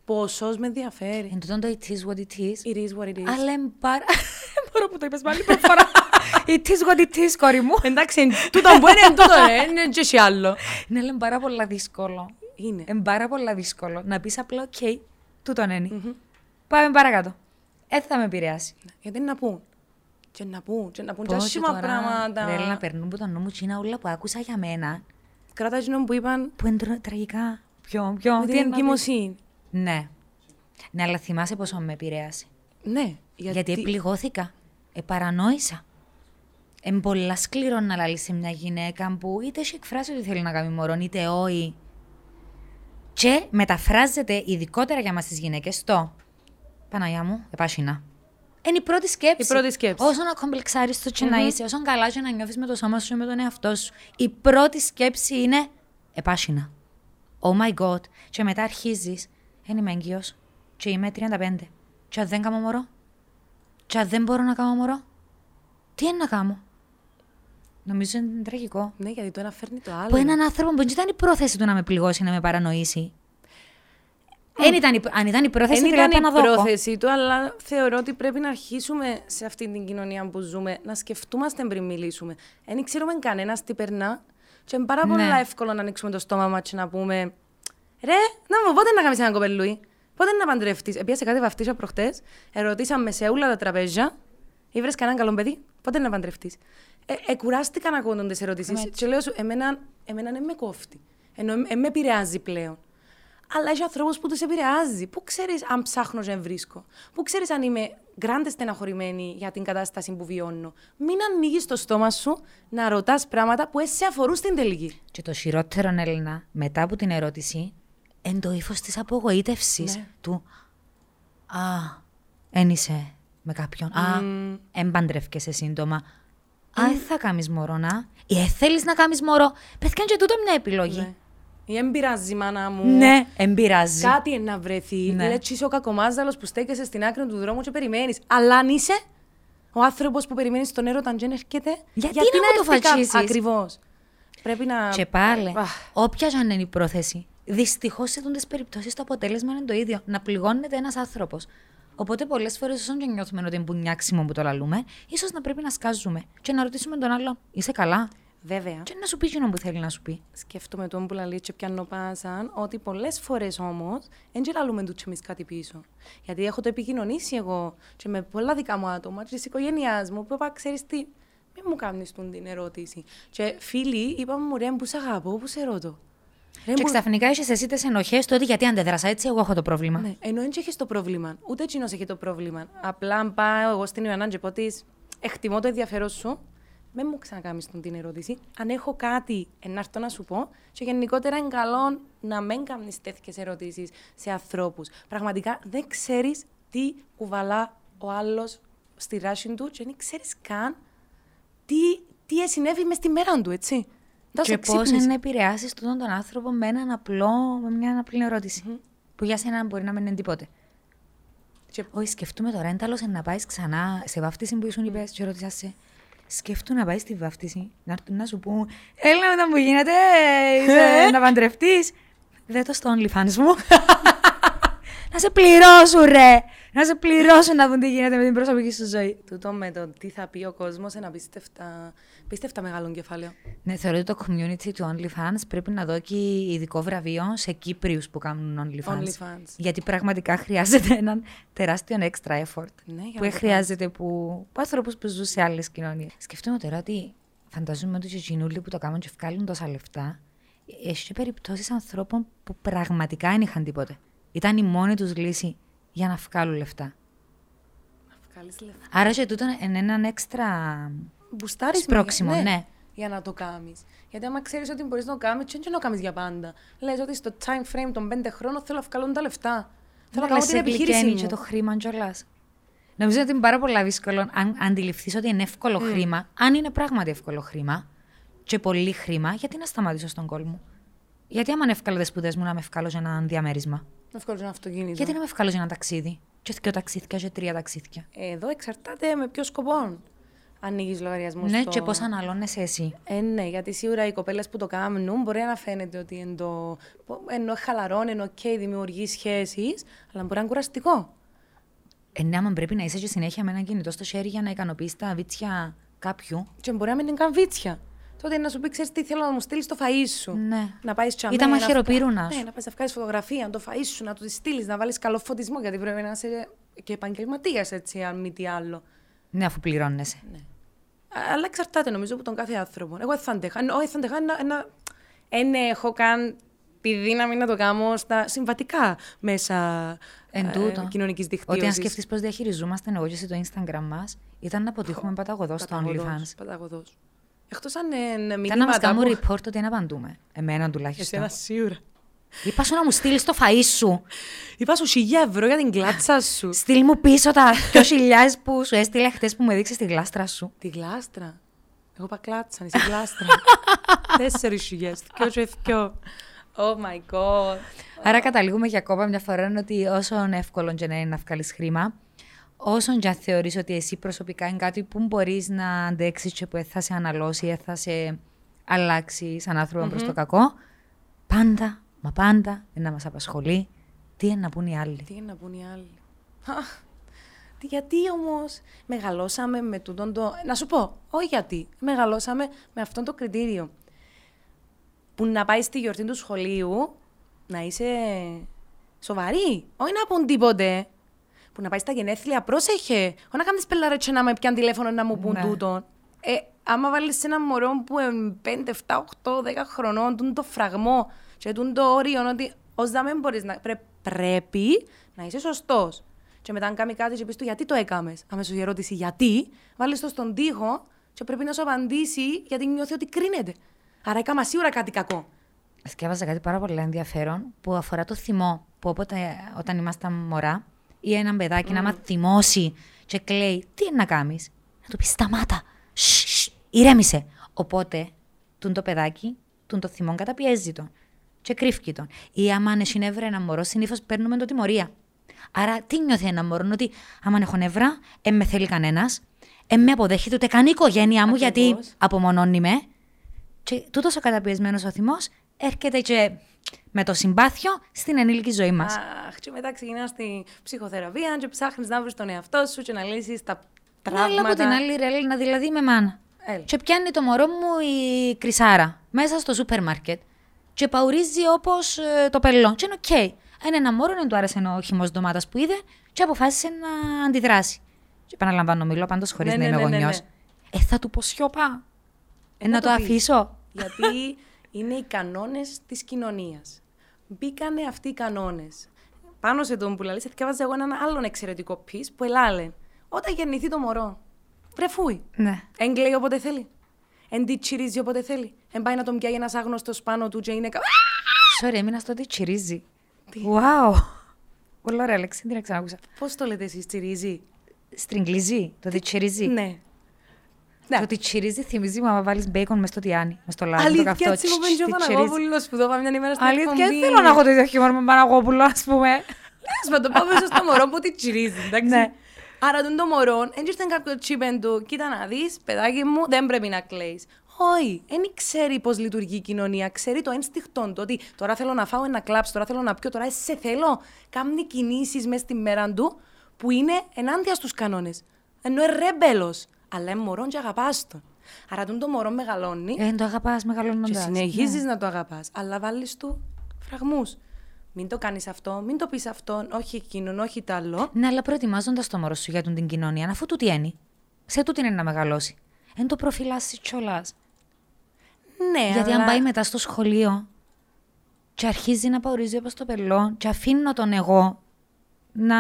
ποσός με ενδιαφέρει. Εν τούτον το it is what it is. It is what it is. Αλλά είναι πάρα... Μπορώ που το είπες πάλι πρώτη φορά. It is what it is, κόρη μου. Εντάξει, εν τούτο που είναι, εν τούτο ε, είναι και εσύ άλλο. Είναι λέμε πάρα πολλά δύσκολο. Είναι. Είναι πάρα πολλά δύσκολο να πεις απλά οκ, τούτον είναι. Πάμε παρακάτω. Ε, θα με επηρεάσει. Γιατί είναι να πούν. Και να πούν, και να πούν και Πώς άσχημα τώρα, πράγματα. Ρε, να περνούν που το νου μου τσίνα όλα που άκουσα για μένα, Κράτα εκείνο που είπαν που είναι τρα- τραγικά. Ποιο, ποιο, με τι την είναι να πεις; εγκυμοσύνη. Ναι. Ναι, αλλά θυμάσαι πόσο με επηρέασε. Ναι, Γιατί, πληγώθηκα. Επαρανόησα. Είναι πολλά σκληρό να λαλείς σε μια γυναίκα που είτε έχει εκφράσει ότι θέλει να κάνει μωρό, είτε όχι. Και μεταφράζεται ειδικότερα για μας τις γυναίκες το Παναγιά μου, επάσχυνα. Είναι η πρώτη σκέψη. Η πρώτη σκέψη. Όσο να κομπλεξάριστο και να είσαι, όσο καλά και να νιώθεις με το σώμα σου και με τον εαυτό σου. Η πρώτη σκέψη είναι επάσχυνα. Oh my god. Και μετά αρχίζεις, δεν είμαι έγκυος. Και είμαι 35. Και αν δεν κάνω μωρό. Και αν δεν μπορώ να κάνω μωρό. Τι είναι να κάνω; Νομίζω είναι τραγικό. Ναι, γιατί το ένα φέρνει το άλλο. Που έναν άνθρωπο που δεν ήταν η πρόθεση του να με πληγώσει, να με παρανοήσει. Δεν ήταν η, αν ήταν η πρόθεση, Δεν θα ήταν ήταν η πρόθεση του, αλλά θεωρώ ότι πρέπει να αρχίσουμε σε αυτή την κοινωνία που ζούμε να σκεφτούμαστε πριν μιλήσουμε. Δεν ξέρουμε κανένας τι περνά. Και είναι πάρα Ναι. πολύ εύκολο να ανοίξουμε το στόμα μας και να πούμε Ρε, να μου πότε να κάνεις ένα κοπελούι, πότε να παντρευτείς; Επίση, κάτι βαφτίσα προχτές, ερωτήσαμε σε όλα τα τραπέζια, ή βρες κανέναν καλό παιδί, πότε να παντρευτείς; Ε, ε, κουράστηκα να ακούω τις ερωτήσεις. Έτσι. Και λέω σου, εμένα, εμένα δεν με κόφτει. Ενώ ε, με επηρεάζει πλέον. Αλλά έχει ανθρώπους που τους επηρεάζει. Πού ξέρεις αν ψάχνω και βρίσκω; Πού ξέρεις αν είμαι γκράντε στεναχωρημένη για την κατάσταση που βιώνω; Μην ανοίγεις το στόμα σου να ρωτάς πράγματα που εσύ αφορούν στην τελική. Και το χειρότερο, Έλληνα, μετά από την ερώτηση, εν το ύφος της απογοήτευσης Ναι. του. Α, εν είσαι με κάποιον. Α, εν παντρεύκεσαι σύντομα. Α, δεν θα κάνεις μωρό, να. Ή ε, θέλεις να κάνεις μωρό. Παιδιά, και τούτο μια επιλογή. Ναι. Ή δεν πειράζει, μάνα μου. Ναι, εν πειράζει. Κάτι είναι να βρεθεί. Ναι. Ναι. είσαι ο κακομάζαλος που στέκεσαι στην άκρη του δρόμου και περιμένεις. Αλλά αν είσαι ο άνθρωπος που περιμένεις τον έρωτα, αν δεν έρχεται. Γιατί να μου το φατσίσεις; Ακριβώς. Πρέπει να. Και πάλι, Αχ. όποια και αν είναι η πρόθεση, δυστυχώς σε αυτέ τι περιπτώσεις το αποτέλεσμα είναι το ίδιο. Να πληγώνεται ένας άνθρωπος. Οπότε πολλές φορές, όσο και νιώθουμε ότι είναι μπουνιάξιμο που το λαλούμε, ίσως να πρέπει να σκάζουμε και να ρωτήσουμε τον άλλον, Είσαι καλά; Βέβαια. Και να σου πει εκείνο που θέλει να σου πει. Σκέφτομαι τον που λαλεί και πιάνω πάσαν ότι πολλές φορές όμως δεν γελαλούμε του εμεί κάτι πίσω. Γιατί έχω το επικοινωνήσει εγώ και με πολλά δικά μου άτομα και της οικογένειάς μου που είπα, ξέρεις τι, μην μου κάνεις την ερώτηση. Και φίλοι είπαμε μου, ρε, που σε αγαπώ, που σε ρωτώ. Ρε, Και μου- ξαφνικά είσαι εσύ τι ενοχές του ότι γιατί αντέδρασα έτσι, εγώ έχω το πρόβλημα. Ναι, ενώ δεν έχεις το πρόβλημα. Ούτε εκείνος έχει το πρόβλημα. Απλά αν πάω εγώ στην Ιωαννά και πω της, εκτιμώ το ενδιαφέρον σου, δεν μου ξανακάμει την ερώτηση. Αν έχω κάτι να έρθω να σου πω, και γενικότερα είναι καλό να μην κάνεις τέτοιες ερωτήσεις σε ανθρώπους. Πραγματικά δεν ξέρεις τι κουβαλά ο άλλος στη ράση του και δεν ξέρεις καν τι, τι συνέβη μες στη μέρα του, έτσι. Να σε Και πώ ξύπνησε. να επηρεάσεις τον τον άνθρωπο με έναν απλό, με μια απλή ερώτηση. Που για σένα μπορεί να μην είναι τίποτε. Και- Όχι, σκεφτούμε τώρα, ένταλο να πάεις ξανά σε βαφτίση που ήσουν είπε, και ρώτησα σε. Σκέφτου να πάεις στη βαφτίση, να έρθουν να σου πούν Έλα μετά μου γίνεται, είσαι να παντρευτείς. Δεν το στο OnlyFans μου. να σε πληρώσουν, ρε! Να σε πληρώσουν να δουν τι γίνεται με την προσωπική σου ζωή. Τούτο με το τι θα πει ο κόσμος είναι απίστευτα, απίστευτα μεγάλο κεφάλαιο. Ναι, θεωρώ ότι το community του OnlyFans πρέπει να δώσει ειδικό βραβείο σε Κύπριους που κάνουν OnlyFans. OnlyFans. Γιατί πραγματικά χρειάζεται έναν τεράστιο extra effort Ναι, για που να το χρειάζεται που, που άνθρωπους που ζουν σε άλλες κοινωνίες. Σκεφτούμε τώρα ότι φανταζούμε ότι οι κοινούλοι που το κάνουν και βγάλουν τόσα λεφτά, έχει και περιπτώσεις ανθρώπων που πραγματικά δεν είχαν τίποτε. Ήταν η μόνη τους λύση για να βγάλουν λεφτά. Να βγάλεις λεφτά. Άρα και τούτο είναι έναν έξτρα Μπουστάρεις σπρώξιμο, με- ναι. Για να το κάνεις. Γιατί άμα ξέρεις ότι μπορείς να το κάνεις, δεν να το κάνεις για πάντα. Λες ότι στο time frame των πέντε χρόνων θέλω να βγάλω τα λεφτά. Θέλω να κάνω την επιχείρηση μου. και το χρήμα κιόλα. Νομίζω ότι είναι πάρα πολύ δύσκολο αν αντιληφθείς ότι είναι εύκολο χρήμα. Αν είναι πράγματι εύκολο χρήμα και πολύ χρήμα, γιατί να σταματήσω στον κόλμο; Γιατί άμα είναι εύκολο τι σπουδές μου να με ευκάλω για ένα διαμέρισμα; Να βγάλω ένα αυτοκίνητο. Γιατί να με εύκαλω για ένα ταξίδι; Και δύο ταξίδια, και τρία ταξίδια. Εδώ εξαρτάται με ποιο σκοπό ανοίγεις λογαριασμό. Ναι, στο... και πώς αναλώνεσαι εσύ. Ε, ναι, γιατί σίγουρα οι κοπέλες που το κάνουν μπορεί να φαίνεται ότι είναι το... ενώ χαλαρώνει, ενώ οκ, δημιουργεί σχέσεις, αλλά μπορεί να είναι κουραστικό. Ε, ναι, άμα πρέπει να είσαι και συνέχεια με ένα κινητό στο χέρι για να ικανοποιήσει τα βίτσια κάποιου. Και μπορεί να μην είναι καν βίτσια. Τότε να σου πει, ξέρεις τι θέλω να μου στείλεις το φαΐ σου. Ναι. Να πάεις τζαμέ. Ή τα να μαχαιροπύρουνα βγα- σου. Ναι, να πάει να βγάλει φωτογραφία, να το φαΐς σου, να του της στείλεις, να βάλεις καλό φωτισμό. Γιατί πρέπει να είσαι και επαγγελματίας έτσι, αν μη τι άλλο. Ναι, αφού πληρώνεσαι. Ναι. Α- Αλλά εξαρτάται νομίζω από τον κάθε άνθρωπο. Εγώ δεν θα αντέχα. Όχι, θα αντέχα να. να... Εν έχω καν τη δύναμη να το κάνω στα συμβατικά μέσα Εν τούτο. κοινωνικής δικτύωση. Ότι αν σκεφτείς πώς διαχειριζόμαστε εγώ και εσύ το Instagram μας, ήταν να αποτύχουμε παταγωδός στο OnlyFans. Παταγωδός. Εκτός αν είναι Ήταν να μας μηνύματα κάνουν που... report ότι δεν απαντούμε. Εμένα τουλάχιστον. Εσένα σίγουρα. Είπα σου να μου στείλεις το φαΐ σου. Είπα σου χιλιά ευρώ για την κλάτσα σου. Στείλ μου πίσω τα δυο χιλιάδες που σου έστειλε χτες που μου έδειξες τη γλάστρα σου. Τη γλάστρα. Εγώ είπα κλάτσα, εσύ γλάστρα. Τέσσερις χιλιάς, δυο και δυο. Oh my god. Άρα καταλήγουμε για ακόμα μια φορά είναι ότι όσο εύκολο και να είναι να βγάλεις χρήμα, όσον και αν θεωρείς ότι εσύ προσωπικά είναι κάτι που μπορείς να αντέξεις και που θα σε αναλώσει ή θα σε αλλάξει σαν άνθρωπο προς το κακό, πάντα, μα πάντα, είναι να μας απασχολεί τι είναι να πούν οι άλλοι; Τι είναι να πούν οι άλλοι; Αχ, τι- Γιατί όμως μεγαλώσαμε με τούτον το. Να σου πω, όχι γιατί. Μεγαλώσαμε με αυτόν το κριτήριο. Που να πάει στη γιορτή του σχολείου να είσαι σοβαρή. Όχι να πούν τίποτε. Που να πάει στα γενέθλια, πρόσεχε. Όχι να κάνεις πελαρέτσια να με πιάνει τηλέφωνο να μου πούν Ναι. τούτον. Ε, άμα βάλεις ένα μωρό που είναι 5, 7, 8, 10 χρονών, τούν το φραγμό και τούν το όριο ότι ως δεν μπορείς να. Πρέ, πρέπει να είσαι σωστός. Και μετά, αν κάνει κάτι, και πεις του γιατί το έκαμες; Αμέσως η ερώτηση γιατί, βάλεις το στον τοίχο και πρέπει να σου απαντήσει γιατί νιώθει ότι κρίνεται. Άρα έκανα σίγουρα κάτι κακό. Σκέφαζα κάτι πάρα πολύ ενδιαφέρον που αφορά το θυμό. Που όποτε όταν ήμασταν μωρά ή έναν παιδάκι να μα θυμώσει και κλαίει, τι είναι να κάνεις; Να του πεις σταμάτα. Σ, σ, ηρέμησε. Οπότε, τούν το παιδάκι, τούν το θυμό καταπιέζει τον. Και κρύφκει τον. Ή άμα είναι συνέβρε ένα μωρό, συνήθως παίρνουμε το τιμωρία. Άρα, τι νιώθει ένα μωρό, ότι άμα έχω νεύρα, ε με θέλει κανένας, ε με αποδέχεται ούτε καν η οικογένειά μου, γιατί Ακριβώς. απομονώνει με. Και τούτος ο καταπιεσμένος ο θυμός έρχεται και με το συμπάθειο στην ενήλικη ζωή μας. Αχ, και μετά ξεκινάς στη ψυχοθεραπεία και ψάχνεις να βρεις τον εαυτό σου και να λύσεις τα Ναι, αλλά τραύματα. από την άλλη, ρε Έλληνα, δηλαδή με μάνα. Έλα. Και πιάνει το μωρό μου η κρυσάρα μέσα στο σούπερ μάρκετ και παουρίζει όπως το πελό. Και είναι οκ. Είναι ένα μωρό, δεν του άρεσε ο χυμός ντομάτας που είδε και αποφάσισε να αντιδράσει. Και επαναλαμβάνω, μιλώ πάντως χωρίς Ναι, να ναι, είμαι ναι, ναι, γονιός. ναι. Ε, θα του πω σιωπά. Ε, να να το το πεις; αφήσω. Γιατί Είναι οι κανόνες της κοινωνίας. Μπήκανε αυτοί οι κανόνες. Πάνω σε τον που λαλείς, διάβαζα εγώ έναν άλλον εξαιρετικό piece που ελάλε. Όταν γεννηθεί το μωρό, βρεφούει. Ναι. Εν κλαίει όποτε θέλει. Εν τι τσιρίζει όποτε θέλει. Εν πάει να τον πιάει ένας άγνωστος πάνω του και είναι. κα- Sorry, έμεινα στο ότι τσιρίζει. Wow. Πολύ ωραία λέξη, δεν την ξανάκουσα. Πώς το λέτε εσείς, τσιρίζει; Στριγκλίζει, το ότι τσιρίζει. Ναι. Το ότι τσιρίζει θυμίζει μου άμα βάλεις μπέικον μες στο τιάνι, μες στο λάδι, το Αλήθεια, καυτό. έτσι μου Τσ, πέντε ο τι τσιρίζει. Παναγόπουλο που το είπα μια ημέρα στην Αλήθεια, εκπομπή. δεν θέλω να έχω το ίδιο χιούμορ με Παναγόπουλο, ας πούμε. Λες, μα το πάμε στο μωρό που τη τσιρίζει, εντάξει. Ναι. Άρα τον το μωρό, δεν ήρθε κάποιο τσίπεν του, κοίτα να δεις, παιδάκι μου, δεν πρέπει να κλαίεις. Όχι, δεν ξέρει πώς λειτουργεί η κοινωνία. Ξέρει το ένστικτό του. Ότι τώρα θέλω να φάω ένα κλαψ, τώρα θέλω να πιω, τώρα σε θέλω. Κάνει κινήσεις μέσα στη μέρα του που είναι ενάντια στους κανόνες. Ενώ είναι ρέμπελο. Αλλά είναι μωρό και αγαπάς τον. Άρα τον το μωρό μεγαλώνει Ε, το αγαπάς και μεγαλώνοντας. Ναι. συνεχίζεις να το αγαπάς. Αλλά βάλεις του φραγμούς. Μην το κάνεις αυτό, μην το πεις αυτό, όχι εκείνον, όχι τ' άλλο. Ναι, αλλά προετοιμάζοντας το μωρό σου για τον την κοινωνία, αφού τούτη είναι. Σε τούτη είναι να μεγαλώσει. Εν το προφυλάσσει κιόλας. Ναι, Γιατί αλλά... αν πάει μετά στο σχολείο και αρχίζει να παορίζει όπως το πελό, και αφήνω τον εγώ να.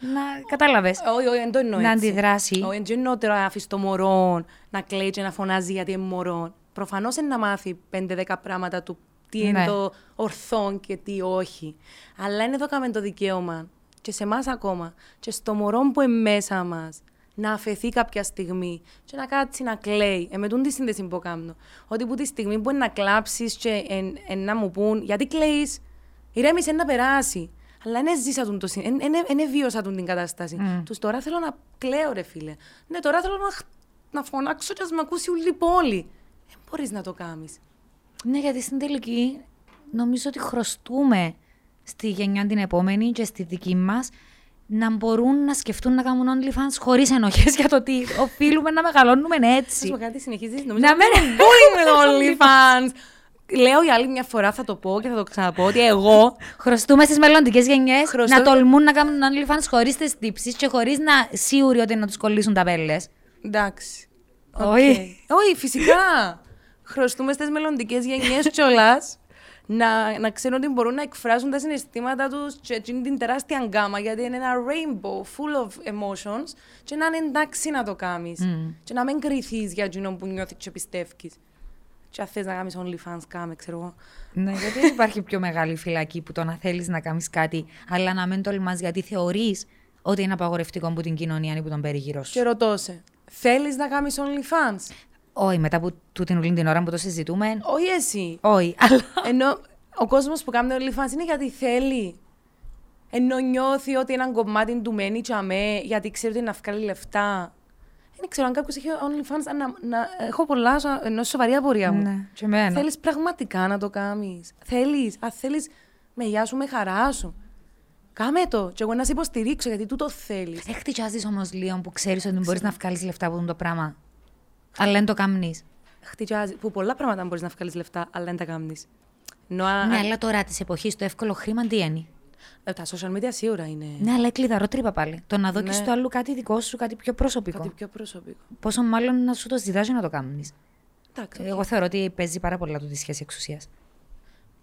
Να. κατάλαβες. Όχι, όχι, δεν το εννοώ Να έτσι. αντιδράσει. Όχι, δεν εννοώ τώρα να αφήσεις το μωρό να κλαίει και να φωνάζει γιατί είναι μωρό. Προφανώς είναι να μάθει 5-10 πράγματα του τι είναι Ναι. το ορθό και τι όχι. Αλλά είναι εδώ κάμε το δικαίωμα και σε εμάς ακόμα και στο μωρό που είναι μέσα μας να αφαιθεί κάποια στιγμή και να κάτσει να κλαίει. Ε, με τούν τη σύνδεση που κάνω. Ότι που τη στιγμή που είναι να κλάψεις και εν, εν να μου πούν γιατί κλαίεις, ηρέμησε να περάσει. Αλλά δεν ζήσα τον το συν- εν- εν- εν βίωσα τον την κατάσταση. Mm. Τους τώρα θέλω να κλαίω ρε φίλε. Ναι, τώρα θέλω να, χ- να φωνάξω και να με ακούσει όλη η πόλη. Δεν μπορείς να το κάνεις. Ναι, γιατί στην τελική νομίζω ότι χρωστούμε στη γενιά την επόμενη και στη δική μας να μπορούν να σκεφτούν να κάνουν OnlyFans χωρίς ενοχές για το ότι οφείλουμε να μεγαλώνουμε Θες έτσι. μου κάτι συνεχίζεις. Νομίζω Να ότι με- είναι bullying με το OnlyFans. Λέω για άλλη μια φορά θα το πω και θα το ξαναπώ ότι εγώ Χρωστούμε στις μελλοντικές γενιές Χρωστώ- να τολμούν να κάνουν OnlyFans χωρίς τις τύψεις και χωρίς να σίγουροι ότι να τους κολλήσουν τα πελλές. Εντάξει. Όχι. Οκ. Όχι, φυσικά. Χρωστούμε στις μελλοντικές γενιές κιόλας να, να ξέρουν ότι μπορούν να εκφράσουν τα συναισθήματα τους και εκείνη την τεράστια γκάμα, γιατί είναι ένα rainbow full of emotions, και να είναι εντάξει να το κάνεις. Και να μην κρυθεί για εκείνον που νιώθεις και πιστεύεις. Και αν θες να κάνεις OnlyFans, κάμε, ξέρω εγώ. Ναι, γιατί δεν υπάρχει πιο μεγάλη φυλακή που το να θέλεις να κάνεις κάτι, αλλά να μην τολμάς γιατί θεωρείς ότι είναι απαγορευτικό από την κοινωνία ή που τον περιγύρω σου. Και ρωτώ σε, θέλεις να κάνεις OnlyFans; Όχι, μετά από τούτην όλη την ώρα που το συζητούμε. Όχι εσύ. Όχι, αλλά. Ενώ ο κόσμος που κάνει OnlyFans είναι γιατί θέλει. Ενώ νιώθει ότι ένα κομμάτι του μένει τσαμέ, γιατί ξέρει ότι είναι να βγάλει λεφτά. Δεν ξέρω αν κάποιος έχει OnlyFans. Να, να, έχω πολλά, σο- ενώ σοβαρή απορία μου. Ναι, και εμένα. Θέλεις πραγματικά να το κάνεις; Θέλεις. Αν θέλεις, με γεια σου, με χαρά σου. Κάμε το. Και εγώ να σε υποστηρίξω, γιατί τούτο θέλεις. Δεν χτυπιάζει όμως λίγο που ξέρεις ότι μπορείς να βγάλεις λεφτά από αυτό το πράγμα. Αλλά δεν το κάνει. Χτυπιάζει. Που πολλά πράγματα μπορείς να βγάλεις λεφτά, αλλά δεν τα κάνει. Ενώ α- Ναι, αλλά τώρα της εποχής το εύκολο χρήμα τι είναι; Ε, τα social media σίγουρα είναι Ναι, αλλά κλειδαρό τρύπα πάλι. Το να δω και Ναι. στο άλλο κάτι δικό σου, κάτι πιο προσωπικό. κάτι πιο προσωπικό. Πόσο μάλλον να σου το ζητάζει να το κάνεις. Εντάξει. Εγώ θεωρώ ότι παίζει πάρα πολλά του τη σχέση εξουσίας.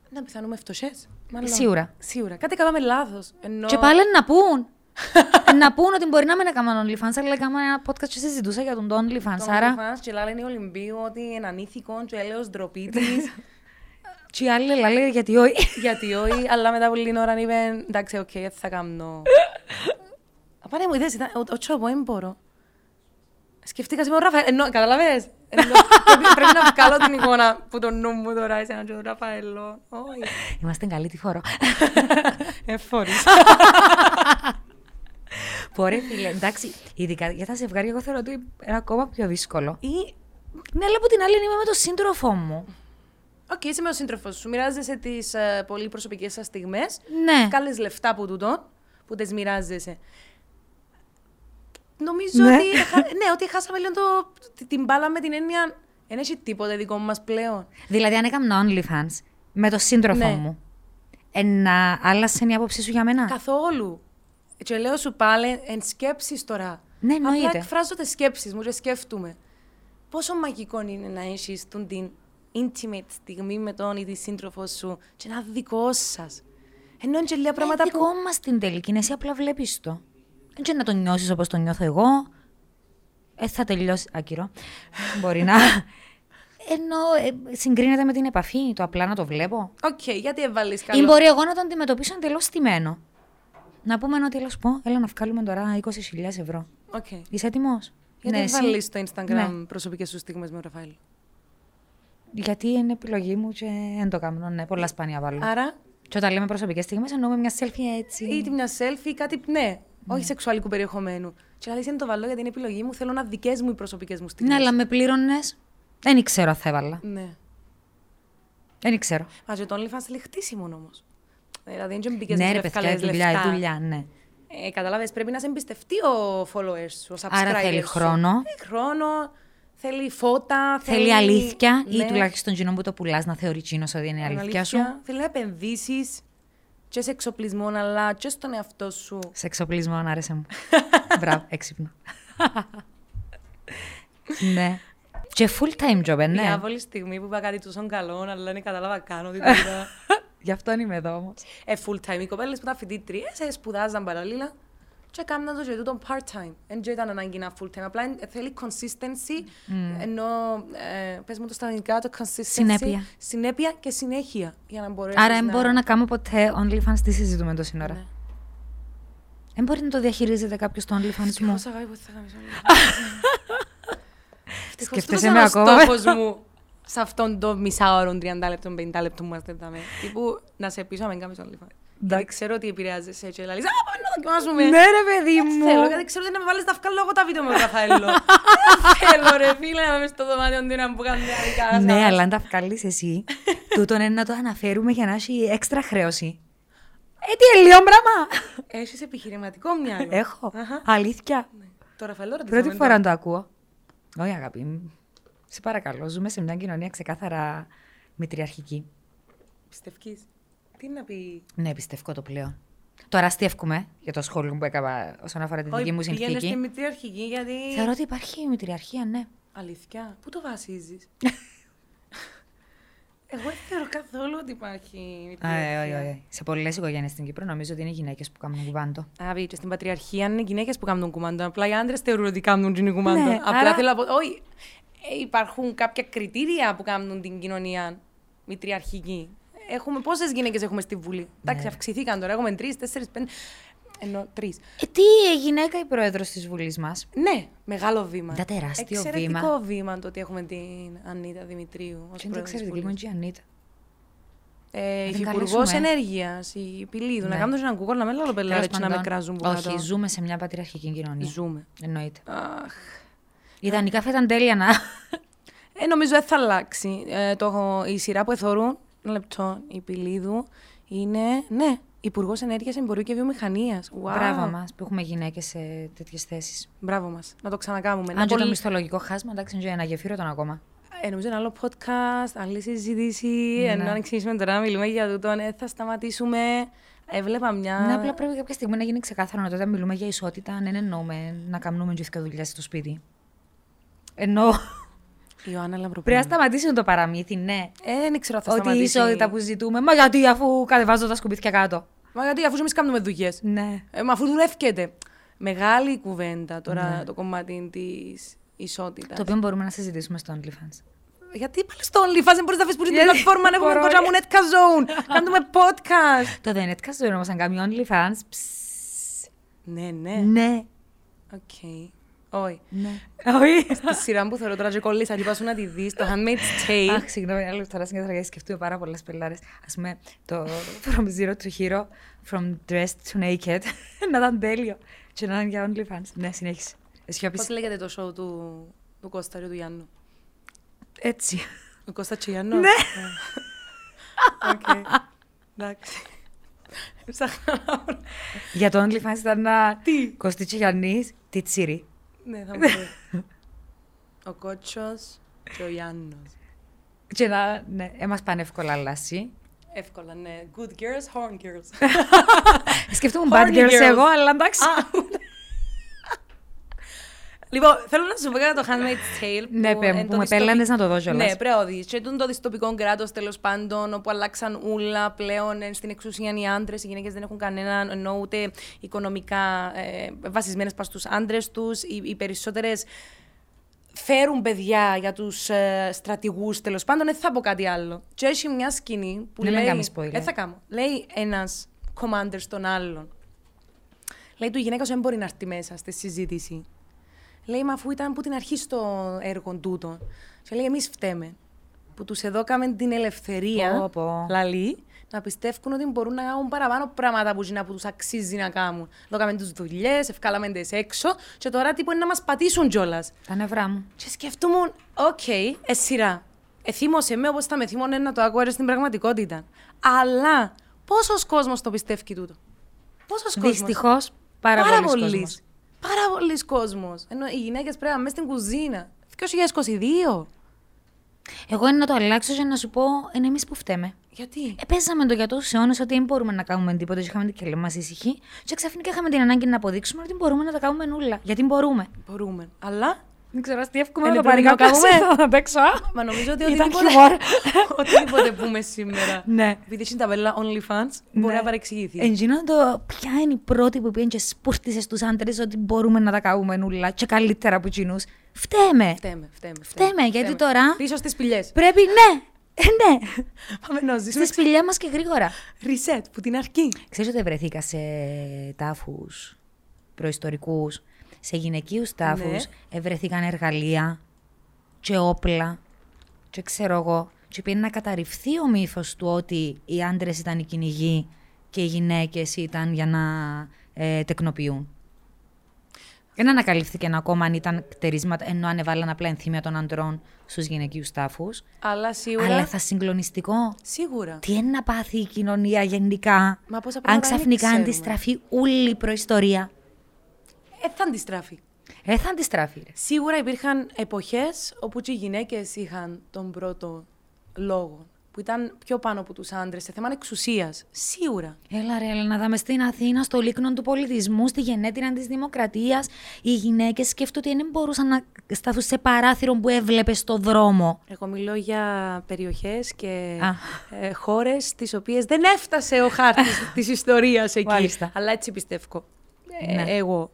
Να πιθανούμε φτωχές. Σίγουρα. Σίγουρα. Κάτι κάναμε λάθος. Ενώ... Και πάλι να πούν. να πούν ότι μπορεί να μην έκαναν OnlyFans, αλλά έκανα ένα podcast και συζητούσα για τον το OnlyFans. Το Άρα, OnlyFans και λένε οι Ολυμπίου ότι είναι ανήθικο και έλεος ντροπή της. και οι άλλοι λένε γιατί όχι. Γιατί όχι, αλλά μετά από λίγη ώρα είπε εντάξει, οκ, δεν θα κάνω. Απάνε μου είδες, ήταν, ο- ο τσόπο, δεν μπορώ. Σκεφτήκας σήμερα ο Ραφαέλ, ενώ, καταλαβες. Ενώ, πρέπει, πρέπει να βγάλω την εικόνα που το νου μου τώρα, εσένα και τον Ραφαέλο. Όχι. Είμαστε καλή τη φορώ. Εφόρης. Μπορεί, φίλε, εντάξει, ειδικά για τα ζευγάρια, εγώ θεωρώ ότι είναι ακόμα πιο δύσκολο. Ή, Ναι, αλλά από την άλλη είμαι με τον σύντροφό μου. Οκ, είσαι με ο σύντροφος σου, μοιράζεσαι τις ε, πολύ προσωπικές σας στιγμές. Ναι. Βγάλεις λεφτά από τούτο, που τις μοιράζεσαι. Νομίζω Ναι. ότι, χα- ναι, ότι χάσαμε λίγο το, την μπάλα με την έννοια δεν έχει τίποτα δικό μας πλέον. Δηλαδή, αν έκανα OnlyFans με τον σύντροφο Ναι. μου, ε, να άλλασε η άποψή σου για μένα; Καθόλου. Και λέω σου πάλι, εν σκέψεις τώρα. Ναι, Απλά εννοείται. εκφράζω τις σκέψεις μου και σκέφτομαι. Πόσο μαγικό είναι να έχεις τον την intimate στιγμή με τον ή τη σύντροφο σου και να δικό σας. Ενώ είναι και λίγα Ε, πράγματα δικό που. μας την τελική, είναι εσύ απλά βλέπεις το. Δεν ξέρω να το νιώσεις όπως το νιώθω εγώ. Ε, θα τελειώσει. Άκυρο. Μπορεί να. Ενώ ε, συγκρίνεται με την επαφή, το απλά να το βλέπω. Οκ, γιατί έβαλες Ή καλό. μπορεί εγώ να το αντιμετωπίσω εντελώς στημένο. Να πούμε ότι έλα σου πω, έλα να βγάλουμε τώρα 20.000 ευρώ. Οκ. Είσαι έτοιμος; Γιατί εσύ; έβαλε στο Instagram Ναι. προσωπικές σου στιγμές με ο Ραφαήλ; Γιατί είναι επιλογή μου και δεν το κάνω. Ναι, πολλά σπάνια βάλω. Άρα, Και όταν λέμε προσωπικές στιγμές εννοούμε μια selfie έτσι. είτε μια selfie ή κάτι, ναι, όχι σεξουαλικού περιεχομένου. Και αλήθεια είναι το βαλό γιατί είναι επιλογή μου. Θέλω να δικές μου οι προσωπικές μου στιγμές. Ναι, αλλά με πλήρωνες. Δεν ξέρω αν θα έβαλα. Ναι. Δεν ξέρω. Μα και το OnlyFans θέλει χτίσιμο όμως. Δηλαδή, δεν μπήκες Ναι, ρε παιδιά, η δουλειά, η δουλειά, ναι. Ε, Κατάλαβες, πρέπει να σε εμπιστευτεί ο followers σου, ο subscribers Άρα θέλει σου. χρόνο. Θέλει χρόνο, θέλει φώτα, Θέλει αλήθεια ή ναι, τουλάχιστον κοινό που το πουλάς να θεωρεί κοινό ότι είναι η αλήθεια σου. Θέλει να επενδύσεις και σε εξοπλισμό, αλλά και στον εαυτό σου. Σε εξοπλισμό, άρεσε μου. Μπράβο, έξυπνο. ναι. Και full time job, ε, ναι. Διάβολη στιγμή που είπα κάτι τόσο καλό, αλλά δεν κατάλαβα καν ότι το είδα. Γι' αυτό είμαι εδώ όμως. ε, full time. Οι κοπέλες που ήταν φοιτήτριε ε, σπουδάζαν παραλλήλα και έκαναν το και τούτο part time. Δεν και ήταν ανάγκη να full time. Απλά ε, θέλει consistency, ενώ ε, πες μου το στα ελληνικά το consistency. Συνέπεια. Συνέπεια και συνέχεια για να μπορέσεις Άρα δεν μπορώ να κάνω ποτέ OnlyFans. Τι συζητούμε τόση ώρα. Ναι. Δεν μπορεί να το διαχειρίζεται κάποιος το OnlyFans μου. Πόσα αγάπη που θα κάνεις όλα. Ευτυχώς Σκέφτεσαι τούτος με είναι ο ακόμα. στόχος μου σε αυτόν το μισάωρο, 30 λεπτών, 50 λεπτών που είμαστε εδώ. Τύπου να σε πείσω να μην κάνεις OnlyFans. Γιατί ξέρω ότι επηρεάζεσαι και λαλείς, α, πάμε να δοκιμάσουμε. Ναι, ρε παιδί Δεν θέλω, μου. γιατί ξέρω ότι να με βάλεις τα βγάλω εγώ τα βίντεο με τον Ραφαέλο. Δεν θέλω ρε φίλε να είμαι στο δωμάτιο του να μου κάνει διαδικά. Ναι, αλλά αν τα βγάλει εσύ, τούτον είναι να το αναφέρουμε για να έχει έξτρα χρέωση. Ε, τι ελιό πράγμα. Έχεις επιχειρηματικό μυαλό. Έχω. Αχα. Αλήθεια. Το Ραφαέλο ρωτήσαμε Πρώτη το. φορά να το ακούω. Όχι, αγάπη μου. Σε παρακαλώ, ζούμε σε μια κοινωνία ξεκάθαρα μητριαρχική. Πιστεύεις. Τι να πει; Ναι, πιστεύω το πλέον. Τώρα αστείευκουμε για το σχόλιο που έκανα όσον αφορά τη δική Όχι, μου πήγαινε στη συνθήκη. μητριαρχική γιατί... Θεωρώ ότι υπάρχει μητριαρχία, ναι. Αλήθεια, πού το βασίζεις; Εγώ δεν θεωρώ καθόλου ότι υπάρχει Α, μητριαρχία. ε, όχι, όχι. Σε πολλές οικογένειες στην Κύπρο νομίζω ότι είναι γυναίκες που κάνουν κουβάντο. Άβη, και στην πατριαρχία είναι γυναίκες που κάνουν κουμάντο. Απλά οι άντρες θεωρούν ότι κάνουν την κουμάντο. Ναι, Απλά άρα- θέλω να πω. Όχι, ε, υπάρχουν κάποια κριτήρια που κάνουν την κοινωνία μητριαρχική. Έχουμε, πόσες γυναίκες έχουμε στη Βουλή; Εντάξει, Ναι. αυξηθήκαν τώρα. Έχουμε τρεις, τέσσερις, πέντε. Ενώ τρεις. Ε, τι ε, γυναίκα η πρόεδρος της Βουλής μας; Ναι, μεγάλο βήμα. Ήταν τεράστιο Εξαιρετικό βήμα. βήμα το ότι έχουμε την Ανίτα Δημητρίου. ως Και δεν πρόεδρος της ξέρετε Βουλής. λίγο η Ανίτα. Ε, την Υφυπουργός καλέσουμε. Ενέργειας, η Πηλίδου. Να Ναι. κάνουμε έναν Google, να με λέω πελάρες Τέλος έτσι να με πάντων, κράζουν που Όχι, κάτω. ζούμε σε μια πατριαρχική κοινωνία. Ζούμε. Εννοείται. Αχ. Ιδανικά θα ήταν τέλεια να. Ε, νομίζω δεν θα αλλάξει. Ε, το, η σειρά που εθωρούν, ένα λεπτό, η Πηλίδου, είναι, ναι, Υπουργός Ενέργειας, Εμπορίου και Βιομηχανίας. Wow. Μπράβο μας που έχουμε γυναίκες σε τέτοιες θέσεις. Μπράβο μας. Να το ξανακάμουμε. Να Αν και το πολύ- μισθολογικό χάσμα, εντάξει, είναι ένα γεφύρο τον ακόμα. Ε, νομίζω ένα άλλο podcast, άλλη συζήτηση. Ναι. Ενώ αν ξεκινήσουμε τώρα να μιλούμε για τούτο, ε, θα σταματήσουμε. Έβλεπα μια. Ναι, απλά πρέπει κάποια στιγμή να γίνει ξεκάθαρο ότι όταν μιλούμε για ισότητα, δεν εννοούμε να κάνουμε και δύο δουλειά στο σπίτι. Ενώ Ιωάννα Λαμπροπούλου. πρέπει να σταματήσει το παραμύθι, ναι. Ε, δεν ξέρω αν θα Ότι η σταματήσει. ισότητα που ζητούμε. Μα γιατί αφού κατεβάζω τα σκουπίδια κάτω. Μα γιατί αφού εμείς κάνουμε δουλειές. Ναι. Ε, μα αφού δουλεύκεται. Μεγάλη κουβέντα τώρα Ναι. το κομμάτι της ισότητας. Το οποίο μπορούμε να συζητήσουμε στο OnlyFans. Γιατί πάλι στο OnlyFans δεν μπορείς να αφήσεις που είναι την Γιατί πλατφόρμα, έχουμε μπορώ, κοντά ρε. μου Netka Zone, κάνουμε podcast. Το δεν έτσι δεν όμως αν κάνει OnlyFans. ψ, Ναι, ναι, Ναι. οκ. Όχι. Ναι. Όχι. Στη σειρά που θέλω τώρα και κολλήσα, είπα σου να τη δεις, το Handmaid's Tale. Αχ, συγγνώμη, άλλο τώρα συγκέντρωσα γιατί σκεφτούμε πάρα πολλές πελάρες. Α πούμε, το From Zero to Hero, From Dressed to Naked, να ήταν τέλειο. Και να είναι για OnlyFans. Ναι, συνέχισε. Εσύ Πώς λέγεται το show του, του Κώστα και του Γιάννου; Έτσι. Ο Κώστα και Γιάννου; Ναι. Οκ. Εντάξει. Ψάχνα να βρω. Για το OnlyFans ήταν να. Τι; Κωστίτσι Γιάννης, τι τσίρι. Ναι, θα μου πεις. Ο Κότσος και ο Γιάννος. Και να. Ναι, έμας πάνε εύκολα λάση. Εύκολα, ναι. Good girls, horn girls. Σκεφτόμουν Horny bad girls girls. εγώ, αλλά εντάξει. Α, Λοιπόν, θέλω να σου πω για το Handmaid's Tale. Ναι, πέ μου, εν που το με δυστοπι- πέλανες να το δω κιόλας. Ναι, πρέπει να δεις. Και τούτο το δυστοπικό κράτος τέλος πάντων, όπου αλλάξαν ούλα πλέον ε, στην εξουσία οι άντρες. Οι γυναίκες δεν έχουν κανέναν, ενώ ούτε οικονομικά ε, βασισμένες πας στους άντρες τους. Οι, οι περισσότερες φέρουν παιδιά για τους ε, στρατηγούς τέλος πάντων. Δεν θα πω κάτι άλλο. Και έχει μια σκηνή που Δεν με λέει. κάνεις spoiler. Δεν θα κάνω. Λέει ένας commander στον άλλον. Λέει του η γυναίκας σου δεν μπορεί να έρθει μέσα στη συζήτηση. Λέει, μα αφού ήταν από την αρχή στο έργο τούτο. Και λέει, εμείς φταίμε. Που τους εδώκαμε την ελευθερία, Πω, πω. λαλή, να πιστεύουν ότι μπορούν να κάνουν παραπάνω πράγματα που, που τους αξίζει να κάνουν. Δώκαμε τις δουλειές, ευκάλαμε τις έξω, και τώρα τύπου είναι να μας πατήσουν κιόλας. Τα νευρά μου. Και σκεφτούμουν, οκ, ε, σειρά. Εθύμωσε με όπως θα με θύμωνε να το ακούω στην πραγματικότητα. Αλλά πόσος κόσμος το πιστεύει τούτο; Πόσος κόσμος; Δυστυχώς, πάρα, Πάρα πολλοί πολλοί. κόσμος. Πάρα πολλοί κόσμος. Ενώ οι γυναίκες πρέπει να είναι μέσα στην κουζίνα. 2022. Εγώ είναι να το αλλάξω για να σου πω, είναι εμείς που φταίμε. Γιατί; Επέζαμε το για τόσου αιώνες ότι δεν μπορούμε να κάνουμε τίποτα. και Είχαμε την κελέ μας ησυχή. Και ξαφνικά είχαμε την ανάγκη να αποδείξουμε ότι μπορούμε να τα κάνουμε νουλα. Γιατί μπορούμε. Μπορούμε. Αλλά. Δεν ξέρω, τι εύκολο Ε, να το ναι, πάρει πρέπει να κάποιο κάνουμε. να παίξω. α. Μα νομίζω ότι Ήταν οτιδήποτε, χιούμορ. οτιδήποτε πούμε σήμερα. Ναι. Επειδή έχει τα βέλα OnlyFans, μπορεί Ναι. να παρεξηγηθεί. Εντζίνο το ποια είναι η πρώτη που πήγαινε και σπούστησε στους άντρες ότι μπορούμε να τα κάνουμε νουλα και καλύτερα από εκείνους. Φταίμε. Φταίμε, φταίμε. Φταίμε, γιατί τώρα- Πίσω στις πηγέ. Πρέπει, ναι, ε, ναι. Πάμε να ζήσουμε. Στη σπηλιά μας και γρήγορα. Reset που την αρχή. Ξέρεις ότι βρεθήκα σε τάφους προϊστορικούς, σε γυναικείους τάφους, ευρεθήκαν εργαλεία και όπλα και ξέρω εγώ. Και πήγαινε να καταρριφθεί ο μύθος του ότι οι άντρες ήταν οι κυνηγοί και οι γυναίκες ήταν για να ε, τεκνοποιούν. Δεν ανακαλύφθηκε ακόμα αν ήταν κτερίσματα, ενώ ανεβάλαν απλά ενθύμια των αντρών στους γυναικείους τάφους. Αλλά σίγουρα. Αλλά θα συγκλονιστικό. Σίγουρα. Τι είναι να πάθει η κοινωνία γενικά, Μα πόσα αν πράγματα δεν ξαφνικά ξέρουμε. αντιστραφεί όλη η προϊστορία. Ε, θα αντιστράφει. Ε, θα αντιστράφει. Ρε. Σίγουρα υπήρχαν εποχές όπου και οι γυναίκες είχαν τον πρώτο λόγο. Που ήταν πιο πάνω από τους άντρες σε θέμα εξουσίας. Σίγουρα. Έλα ρε, Έλενα, δάμε στην Αθήνα, στο λίκνο του πολιτισμού, στη γενέτειρα της δημοκρατίας, οι γυναίκες σκέφτονται ότι δεν μπορούσαν να σταθούν σε παράθυρο που έβλεπες στο δρόμο. Εγώ μιλώ για περιοχές και Α. ε, χώρες τις οποίες δεν έφτασε ο χάρτης της ιστορίας εκεί. Μάλιστα. Αλλά έτσι πιστεύω. Ε, Ναι. Εγώ.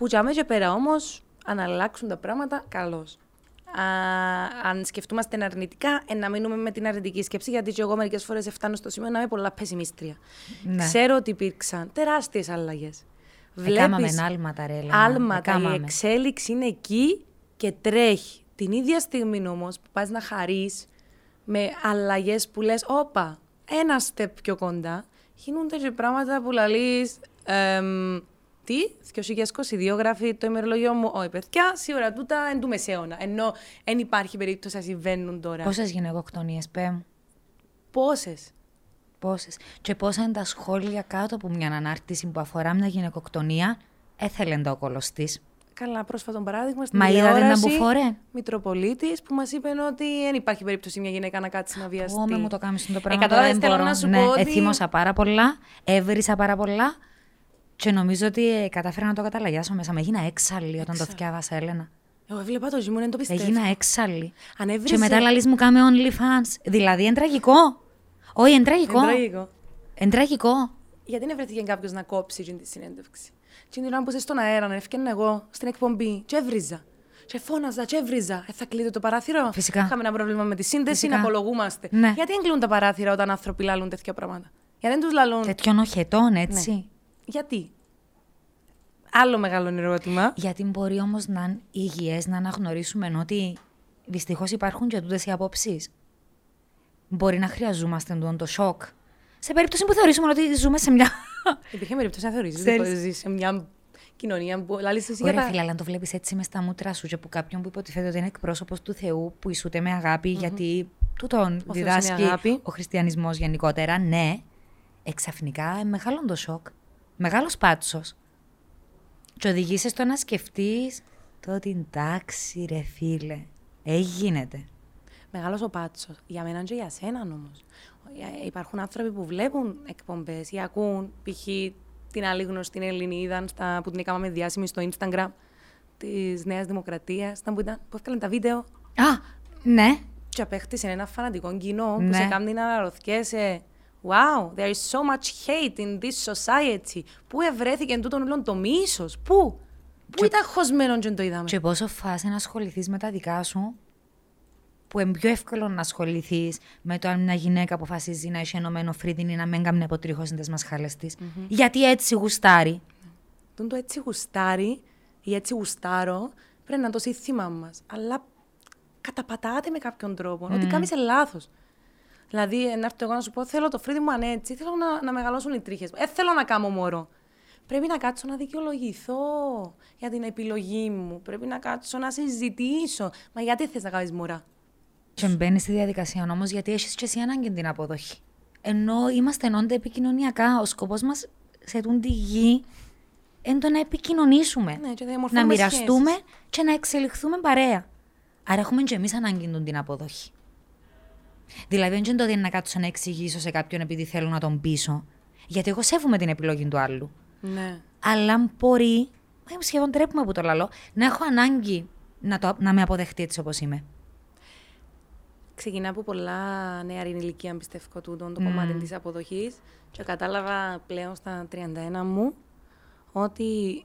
Που για μέσα και πέρα όμως, αν αλλάξουν τα πράγματα, καλώς. Α, αν σκεφτούμαστε αρνητικά, ε, να μείνουμε με την αρνητική σκέψη, γιατί και εγώ μερικές φορές φτάνω στο σημείο να είμαι πολλά πεσημίστρια. Ναι. Ξέρω ότι υπήρξαν τεράστιες αλλαγές. Εκάμαμε άλματα, ρε, Έλενα. άλματα. Η Εκάμαμε. εξέλιξη είναι εκεί και τρέχει. Την ίδια στιγμή όμως που πας να χαρείς με αλλαγές που λες, Όπα, ένα step πιο κοντά, γίνονται και πράγματα που λαλείς. Τι, 2022 γράφει το ημερολόγιο μου. Όχι, παιδιά, σίγουρα τούτα εν του μεσαίωνα. Ενώ δεν υπάρχει περίπτωση να συμβαίνουν τώρα. Πόσες γυναικοκτονίες, πέ μου; Πόσες. Πόσες. Και πόσα είναι τα σχόλια κάτω από μια ανάρτηση που αφορά μια γυναικοκτονία, έθελε το κόλος της. Καλά, πρόσφατο παράδειγμα στην Μα είδατε να τηλεόραση, μπουφόρε; Μητροπολίτης που μας είπε ότι δεν υπάρχει περίπτωση μια γυναίκα να κάτσει να βιαστεί. Ω, με μου το κάνεις το Ε, πράγμα. τώρα, κατάλαβες, δεν θέλω μπορώ. να σου ναι, πω ότι... εθύμωσα πάρα πολλά, έβρισα πάρα πολλά και νομίζω ότι ε, κατάφερα να το καταλαγιάσω μέσα. Με έγινα έξαλλη όταν το θυκιάβασα, Έλενα. Εγώ έβλεπα το ζυμούν, δεν το πιστεύω. Έγινα έξαλλη. Αν έβριζε... Και μετά λαλείς μου κάμε OnlyFans. Δηλαδή, είναι τραγικό. Όχι, είναι τραγικό. Είναι τραγικό. Είναι τραγικό. Γιατί δεν βρέθηκε κάποιος να κόψει την τη συνέντευξη; Και την ώρα που είσαι στον αέρα, να έφτιανα εγώ στην εκπομπή, και έβριζα. Και φώναζα, και έβριζα. Ε, θα κλείδει το παράθυρο. Φυσικά. Είχαμε ένα πρόβλημα με τη σύνδεση, Φυσικά. να απολογούμαστε. Ναι. Γιατί δεν κλείνουν τα παράθυρα όταν άνθρωποι λαλούν τέτοια πράγματα; Γιατί δεν τους λαλούν; Τέτοιων οχετών, έτσι. Γιατί; Άλλο μεγάλο ερώτημα. Γιατί μπορεί όμως να είναι υγιές να αναγνωρίσουμε ότι δυστυχώς υπάρχουν και τούτες οι απόψεις. Μπορεί να χρειαζόμαστε τον το σοκ. Σε περίπτωση που θεωρήσουμε ότι ζούμε σε μια. Υπήρχε περίπτωση να θεωρήσεις Ξέρεις. ότι ζεις σε μια κοινωνία που λαλείς εσύ για Ωραία, τα... φίλε, αλλά αν το βλέπεις έτσι μες στα μούτρα σου και από κάποιον που υποτιθέται ότι είναι εκπρόσωπος του Θεού, που ισούται με αγάπη, γιατί τούτον Θεός διδάσκει είναι αγάπη. ο χριστιανισμός γενικότερα, ναι, εξαφνικά ε, μεγάλο το σοκ. Μεγάλος πάτσος. Και οδηγείσαι στο να σκεφτείς το ότι εντάξει, ρε φίλε, έγινε. Μεγάλος ο πάτσος. Για μένα και για σένα όμως. Υπάρχουν άνθρωποι που βλέπουν εκπομπές ή ακούν π.χ. την άλλη γνωστή Ελληνίδα στα, που την έκαναμε διάσημη στο Instagram. της Νέας Δημοκρατίας. Ήταν που, ήταν, που έφτιαξαν τα βίντεο Α, ναι. και απέκτησε ένα φανατικό κοινό που Ναι. σε κάνει να αναρωτιέσαι Wow, there is so much hate in this society. Πού ευρέθηκε τούτον όλον το μίσος, πού, πού ήταν χωσμένο και δεν το είδαμε; Και πόσο φάση να ασχοληθείς με τα δικά σου, που είναι πιο εύκολο να ασχοληθείς με το αν μια γυναίκα αποφασίζει να έχει ενωμένο φρύδιν ή να μην κάνει αποτρίχωση τι μασχάλε τη. Γιατί έτσι γουστάρει. Τον το έτσι γουστάρει ή έτσι γουστάρω πρέπει να είναι το σύνθημά μας. Αλλά καταπατάτε με κάποιον τρόπο. Ότι κάνεις λάθος. Δηλαδή, να έρθω εγώ να σου πω: Θέλω το φρύδι μου αν έτσι, θέλω να, να μεγαλώσουν οι τρίχες. Ε, θέλω να κάνω μωρό. Πρέπει να κάτσω να δικαιολογηθώ για την επιλογή μου. Πρέπει να κάτσω να συζητήσω. Μα γιατί θες να κάνεις μωρά; Και μπαίνεις στη διαδικασία όμως γιατί έχεις και εσύ ανάγκη την αποδοχή. Ενώ είμαστε ενώνται επικοινωνιακά, ο σκοπός μας σε τούν τη γη είναι το να επικοινωνήσουμε. Ναι, και να να διαμορφώνουμε μοιραστούμε σχέσεις. και να εξελιχθούμε παρέα. Άρα έχουμε και εμείς ανάγκη τούν την αποδοχή. Δηλαδή, δεν είναι το ότι είναι να κάτσω να εξηγήσω σε κάποιον επειδή θέλω να τον πείσω. Γιατί εγώ σέβομαι την επιλογή του άλλου. Ναι. Αλλά αν μπορεί, μα είμαι σχεδόν τρέπουμε από το λαλό, να έχω ανάγκη να, το, να με αποδεχτεί έτσι όπως είμαι. Ξεκινά από πολλά νεαρή ηλικία, πιστεύω, τούτο το κομμάτι της αποδοχής και κατάλαβα πλέον στα 31 μου ότι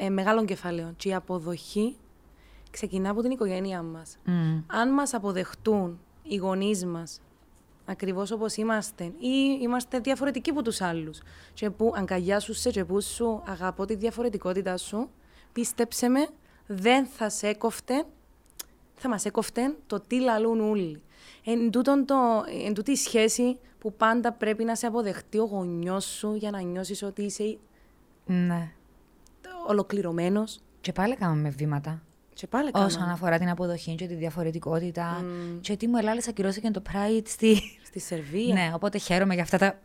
ε, μεγάλο κεφάλαιο και η αποδοχή ξεκινά από την οικογένειά μας. Μμ. Αν μας αποδεχτούν οι γονείς μας ακριβώς όπως είμαστε ή είμαστε διαφορετικοί από τους άλλους και που αγκαλιάσουν σε και που σου αγαπώ τη διαφορετικότητα σου, πίστεψε με, δεν θα σε έκοφτε θα μας έκοφτε το τι λαλούν όλοι. Εν, τούτον το, εν τούτη η σχέση που πάντα πρέπει να σε αποδεχτεί ο γονιός σου για να νιώσεις ότι είσαι Ναι. ολοκληρωμένος. Και πάλι κάνουμε βήματα. Και πάλι Όσον κάναμε. αφορά την αποδοχή και τη διαφορετικότητα. Και τι μου ελάλης ακυρώθηκε το Pride στη. Στη Σερβία. ναι, οπότε χαίρομαι για αυτά τα.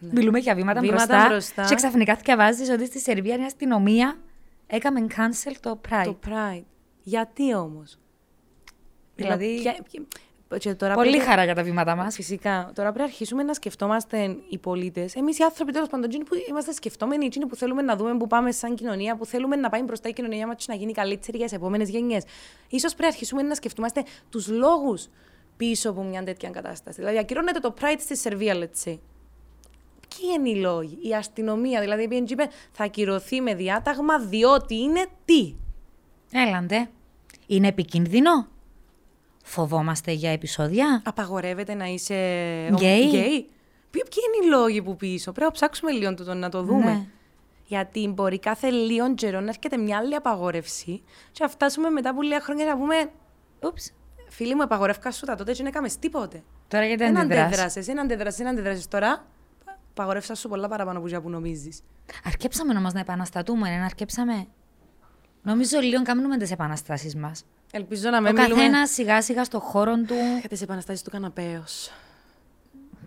Μιλούμε για βήματα, Βήματα μπροστά, μπροστά. Και ξαφνικά διαβάζει ότι στη Σερβία η αστυνομία έκαμε cancel το Pride. Το Pride. Γιατί όμως; Δηλαδή, ποια- ποια- και τώρα Πολύ πρέπει- χαρά για τα βήματα μας. Φυσικά. Τώρα πρέπει να αρχίσουμε να σκεφτόμαστε οι πολίτες. Εμείς οι άνθρωποι τέλος πάντων, εκείνοι που είμαστε σκεφτόμενοι, εκείνοι που θέλουμε να δούμε που πάμε σαν κοινωνία, που θέλουμε να πάει μπροστά η κοινωνία μας να γίνει καλύτερη για τις επόμενες γενιές. σω πρέπει να αρχίσουμε να σκεφτόμαστε τους λόγους πίσω από μια τέτοια κατάσταση. Δηλαδή, ακυρώνεται το Pride στη Σερβία, let's say. Ποιοι είναι οι λόγοι, η αστυνομία, δηλαδή η PNG είπε θα ακυρωθεί με διάταγμα διότι είναι τι; Έλαντε. Είναι επικίνδυνο; Φοβόμαστε για επεισόδια; Απαγορεύεται να είσαι Γκέι; γκέι; Ποιοι ποιοι είναι οι λόγοι που πίσω; Πρέπει να ψάξουμε λίγο τούτο, να το δούμε. Ναι. Γιατί μπορεί κάθε λίγο καιρό να έρχεται μια άλλη απαγόρευση και να φτάσουμε μετά από λίγα χρόνια να πούμε Ούψ. Φίλοι μου, απαγορεύκα σου τα τότε και δεν έκαμες τίποτε. Τώρα γιατί Δεν αντιδράς; αντέδρασες, δεν αντέδρασες, δεν αντέδρασες. Τώρα απαγορεύσας σου πολλά παραπάνω από για που νομίζεις. Αρκέψαμε όμως να επαναστατούμε, να αρκέψαμε. Νομίζω λίγο κάνουμε τις επαναστάσεις μας. Ελπίζω να Ο μην μιλούμε καθένας σιγά σιγά στο χώρο του. για τις επαναστάσεις του καναπέως.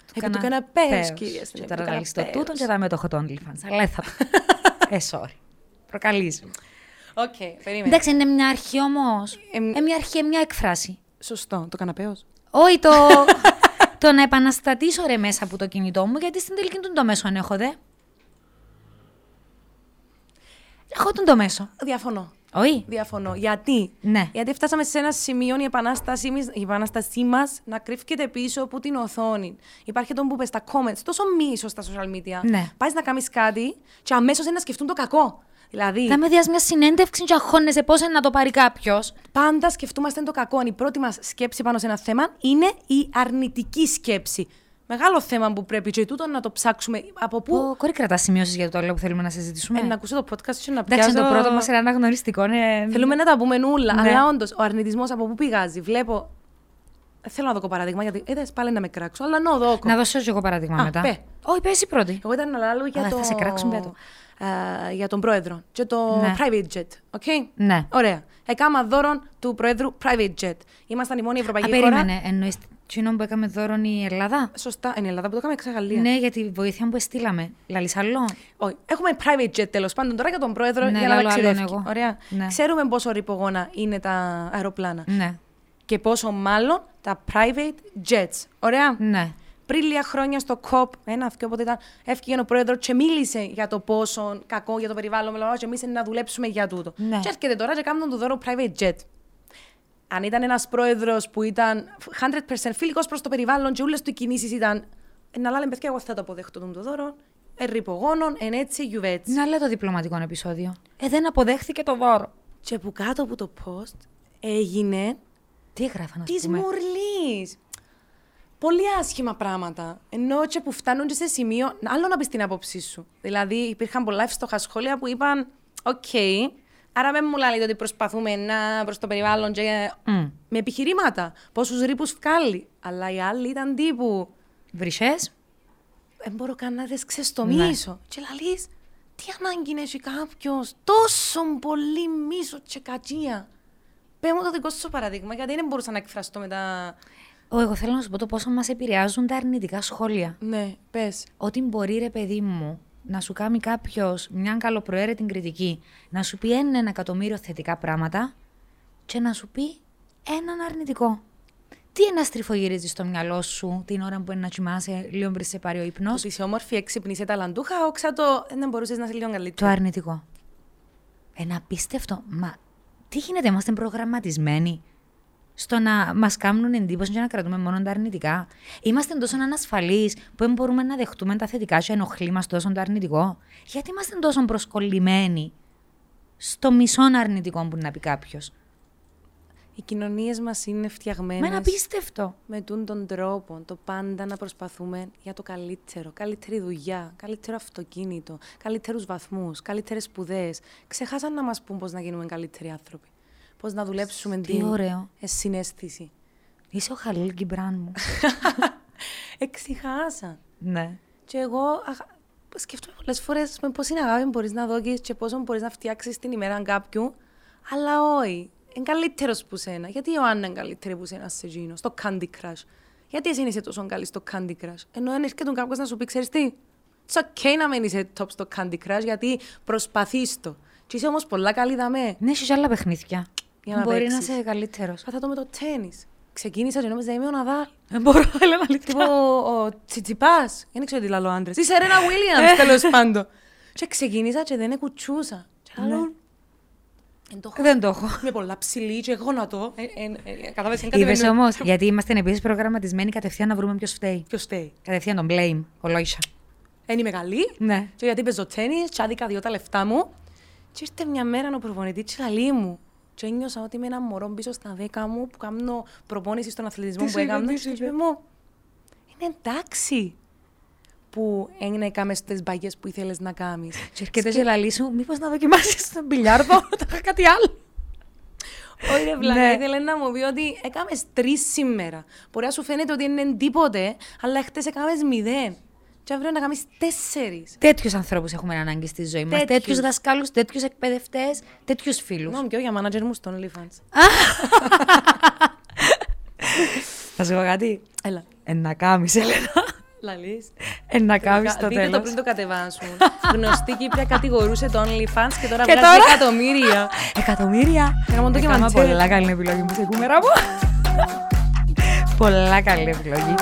Επί κανα- του καναπέως, πέος. κυρία Και Στυλ, τώρα επί του να λύσει το καναπέως. τούτο και τα μέτοχο των OnlyFans. Αλλά δεν θα. ε, sorry. Προκαλείς. Οκ, περίμενε. Εντάξει, είναι μια αρχή όμως. Εμ- Ε, μια αρχή, ε, μια έκφραση. Σωστό, του καναπέ όμως. Όχι το. το να επαναστατήσω ρε μέσα από το κινητό μου, γιατί στην τελική του το μέσο αν έχω δε. Έχω τον το μέσο. Διαφωνώ. Όχι. Διαφωνώ. Γιατί; Ναι. Γιατί φτάσαμε σε ένα σημείο η επανάστασή, μας- η επανάστασή μας να κρύφκεται πίσω από την οθόνη. Υπάρχει τον που είπε στα comments, τόσο μίσος στα social media. Ναι. Πάει να κάνεις κάτι και αμέσως να σκεφτούν το κακό. Δηλαδή, Θα με διας μια συνέντευξη και αγχώνεσαι πώς είναι να το πάρει κάποιος. πάντα σκεφτούμαστε το κακό. Η πρώτη μας σκέψη πάνω σε ένα θέμα είναι η αρνητική σκέψη. Μεγάλο θέμα που πρέπει και τούτο να το ψάξουμε. Από πού. Που... Κόρη κρατάς σημειώσεις για το άλλο που θέλουμε να συζητήσουμε. Ε, να ακούσω το podcast και να Εντάξει, πιάσω... το πρώτο μας είναι αναγνωριστικό. Ναι. Θέλουμε να τα πούμε νουλα. Ναι. Αλλά όντως, ο αρνητισμός από πού πηγάζει. Βλέπω. Ε, Θέλω να δω παράδειγμα, γιατί είδε πάλι να με κράξω, αλλά να δω. Να δώσω και εγώ παράδειγμα Α, μετά. πέ. Όχι, πες εσύ πρώτη. Εγώ ήταν να λέω για, Αλλά το... θα σε κράξουν, πέτω. ε, για τον πρόεδρο και το Ναι. private jet. Okay? Ναι. Ωραία. Έκαμα δώρον του πρόεδρου private jet. Ήμασταν η μόνη Α, ευρωπαϊκή χώρα. περίμενε. Εννοείς τσινό που έκαμε δώρον η Ελλάδα; Σωστά. Είναι η Ελλάδα που το έκαμε εξ Γαλλίας. Ναι, για τη βοήθεια που στείλαμε. Λαλής άλλο. Όχι. Έχουμε private jet τέλος πάντων τώρα για τον πρόεδρο Ναι, για να λαλό ταξιδεύει. άλλον εγώ. Ωραία. Ναι. Ξέρουμε πόσο ρηπογόνα είναι τα αεροπλάνα. Ναι. Και πόσο μάλλον τα private jets. Ωραία. Ναι. πριν λίγα χρόνια στο COP, ένα αυτό όποτε ήταν, έφυγε ο πρόεδρος και μίλησε για το πόσο κακό για το περιβάλλον, μιλάω, και εμείς να δουλέψουμε για τούτο. Ναι. Και έρχεται τώρα και κάνουν του δώρο private jet. Αν ήταν ένας πρόεδρος που ήταν 100% φιλικό προς το περιβάλλον και όλες του οι κινήσεις ήταν. «Ε, Να λένε παιδιά, εγώ θα το αποδέχτω τον το δώρο. Ερρυπογόνων, εν έτσι, γιουβέτσι. Να λέω το διπλωματικό επεισόδιο. Ε, δεν αποδέχθηκε το δώρο. Και που κάτω από το post έγινε Τι έγραφα να σου της πούμε; μουρλής. Πολύ άσχημα πράγματα. Ενώ και που φτάνουν και σε σημείο. Άλλο να πεις την άποψή σου. Δηλαδή, υπήρχαν πολλά εύστοχα σχόλια που είπαν: Οκ, άρα δεν μου λέτε ότι προσπαθούμε να προς το περιβάλλον και Μμ. με επιχειρήματα. Πόσους ρύπους βγάλει. Αλλά οι άλλοι ήταν τύπου. Βρυσές. Δεν μπορώ καν να τις ξεστομίσω. Και λαλείς, τι ανάγκη έχει κάποιος τόσο πολύ μίσο και κατσία. Πες μου το δικό σου παραδείγμα, γιατί δεν μπορούσα να εκφραστώ μετά. Ω, εγώ θέλω να σου πω το πόσο μας επηρεάζουν τα αρνητικά σχόλια. Ναι, πες. Ότι μπορεί ρε παιδί μου να σου κάνει κάποιος μια καλοπροαίρετη κριτική, να σου πει ένα εκατομμύριο θετικά πράγματα και να σου πει έναν αρνητικό. Τι ένα στριφογυρίζει στο μυαλό σου την ώρα που είναι να κοιμάσαι λίγο πριν σε πάρει ο ύπνος, Ότι είσαι όμορφη, έξυπνη, είσαι ταλαντούχα, όξα το, δεν μπορούσες να είσαι λίγο το καλύτερα. αρνητικό. Ένα απίστευτο. Μα τι γίνεται, είμαστε προγραμματισμένοι στο να μας κάνουν εντύπωση και να κρατούμε μόνο τα αρνητικά. Είμαστε τόσο ανασφαλείς που δεν μπορούμε να δεχτούμε τα θετικά και ενοχλεί μας τόσο το αρνητικό. Γιατί είμαστε τόσο προσκολλημένοι στο μισό αρνητικό που να πει κάποιος; Οι κοινωνίες μας είναι Μα φτιαγμένες είναι απίστευτο. με τούν τον τρόπο, το πάντα να προσπαθούμε για το καλύτερο. Καλύτερη δουλειά, καλύτερο αυτοκίνητο, καλύτερους βαθμούς, καλύτερες σπουδές. Ξεχάσαν να μας πούν πώς να γίνουμε καλύτεροι άνθρωποι. Πώς να δουλέψουμε Τι την ωραίο. συνέστηση. Είσαι ο Χαλίλ Γκυμπράν μου. Εξηχάσαν. ναι. Και εγώ αχ, σκέφτομαι πολλές φορές με πόση αγάπη μπορείς να δώσεις και πόσο μπορείς να φτιάξεις την ημέρα κάποιου. Αλλά όχι. Είναι καλύτερος που σένα. Γιατί η Ιωάννα είναι καλύτερη που σένα σε εκείνο, στο Candy Crush; Γιατί εσύ είσαι τόσο καλή στο Candy Crush; Ενώ αν έρχεται κάποιος να σου πει, ξέρεις τι, it's okay να μην είσαι top στο Candy Crush γιατί προσπαθείς το. Και είσαι όμως πολλά καλή δαμέ. Ναι, έχει άλλα παιχνίδια. Για να Μπορεί να παίξεις. είσαι καλύτερος. Πάθα το με το τέννις. Ξεκίνησα και νόμιζα είμαι ο Ναδάλ. Δεν μπορώ, αλλά να Τύπο ο Τσιτσιπάς. Δεν ξέρω τι λαλό άντρες. Είσαι Ρένα Williams, τέλος πάντων. Και ξεκίνησα και δεν εκουτσούσα. Και λαλό, «Εν το έχω. Δεν το έχω. Είμαι πολλά ψηλή και γόνατο. Ε, ε, ε, Κατάλαβες, είναι κάτι Είδε με- όμως, γιατί είμαστε επίσης προγραμματισμένοι κατευθείαν να βρούμε ποιος φταίει. Ποιος φταίει. Κατευθείαν τον blame, ο Λόισα. Δεν είμαι καλή. Ναι. Και γιατί παίζω τέννις, και άδικα δυο τα λεφτά μου. Και ήρθε μια μέρα ο προπονητής και λαλή μου. Και ένιωσα ότι είμαι ένα μωρό πίσω στα δέκα μου που κάνω προπόνηση στον αθλητισμό Τι που σου είπε, έκανα. τι σου Και είπε; είπε μου, είναι εντάξει που έγινε έκαμε στις μπαγιές που ήθελες να κάνεις. Και έρχεται και λαλή σου, μήπως να δοκιμάσεις τον μπιλιάρδο, θα είχα κάτι άλλο. Όχι ρε βλάκα, Ναι. ήθελε να μου πει ότι έκαμες τρεις σήμερα. Μπορεί να σου φαίνεται ότι είναι τίποτε, αλλά χτες έκαμες μηδέν. Και αύριο να κάνεις τέσσερις. Τέτοιους ανθρώπους έχουμε ανάγκη στη ζωή μας. Τέτοιους. Τέτοιους δασκάλους, τέτοιους εκπαιδευτές, τέτοιους φίλους. Συγγνώμη και εγώ για μάνατζερ μου στον OnlyFans. Θα σου πω κάτι. Έλα. Ένα κάμι, Ελένα. Λαλείς. Ένα κάμι στο Δείτε το τέλος. πριν το κατεβάσουν. Γνωστή Κύπρια κατηγορούσε το OnlyFans και τώρα Και βγάζει τώρα; εκατομμύρια. Εκατομμύρια. Έκαμε το Έκανα ντοκιμαντέρ. πολλά καλή επιλογή μου σε κούμερα μου. πολλά καλή επιλογή.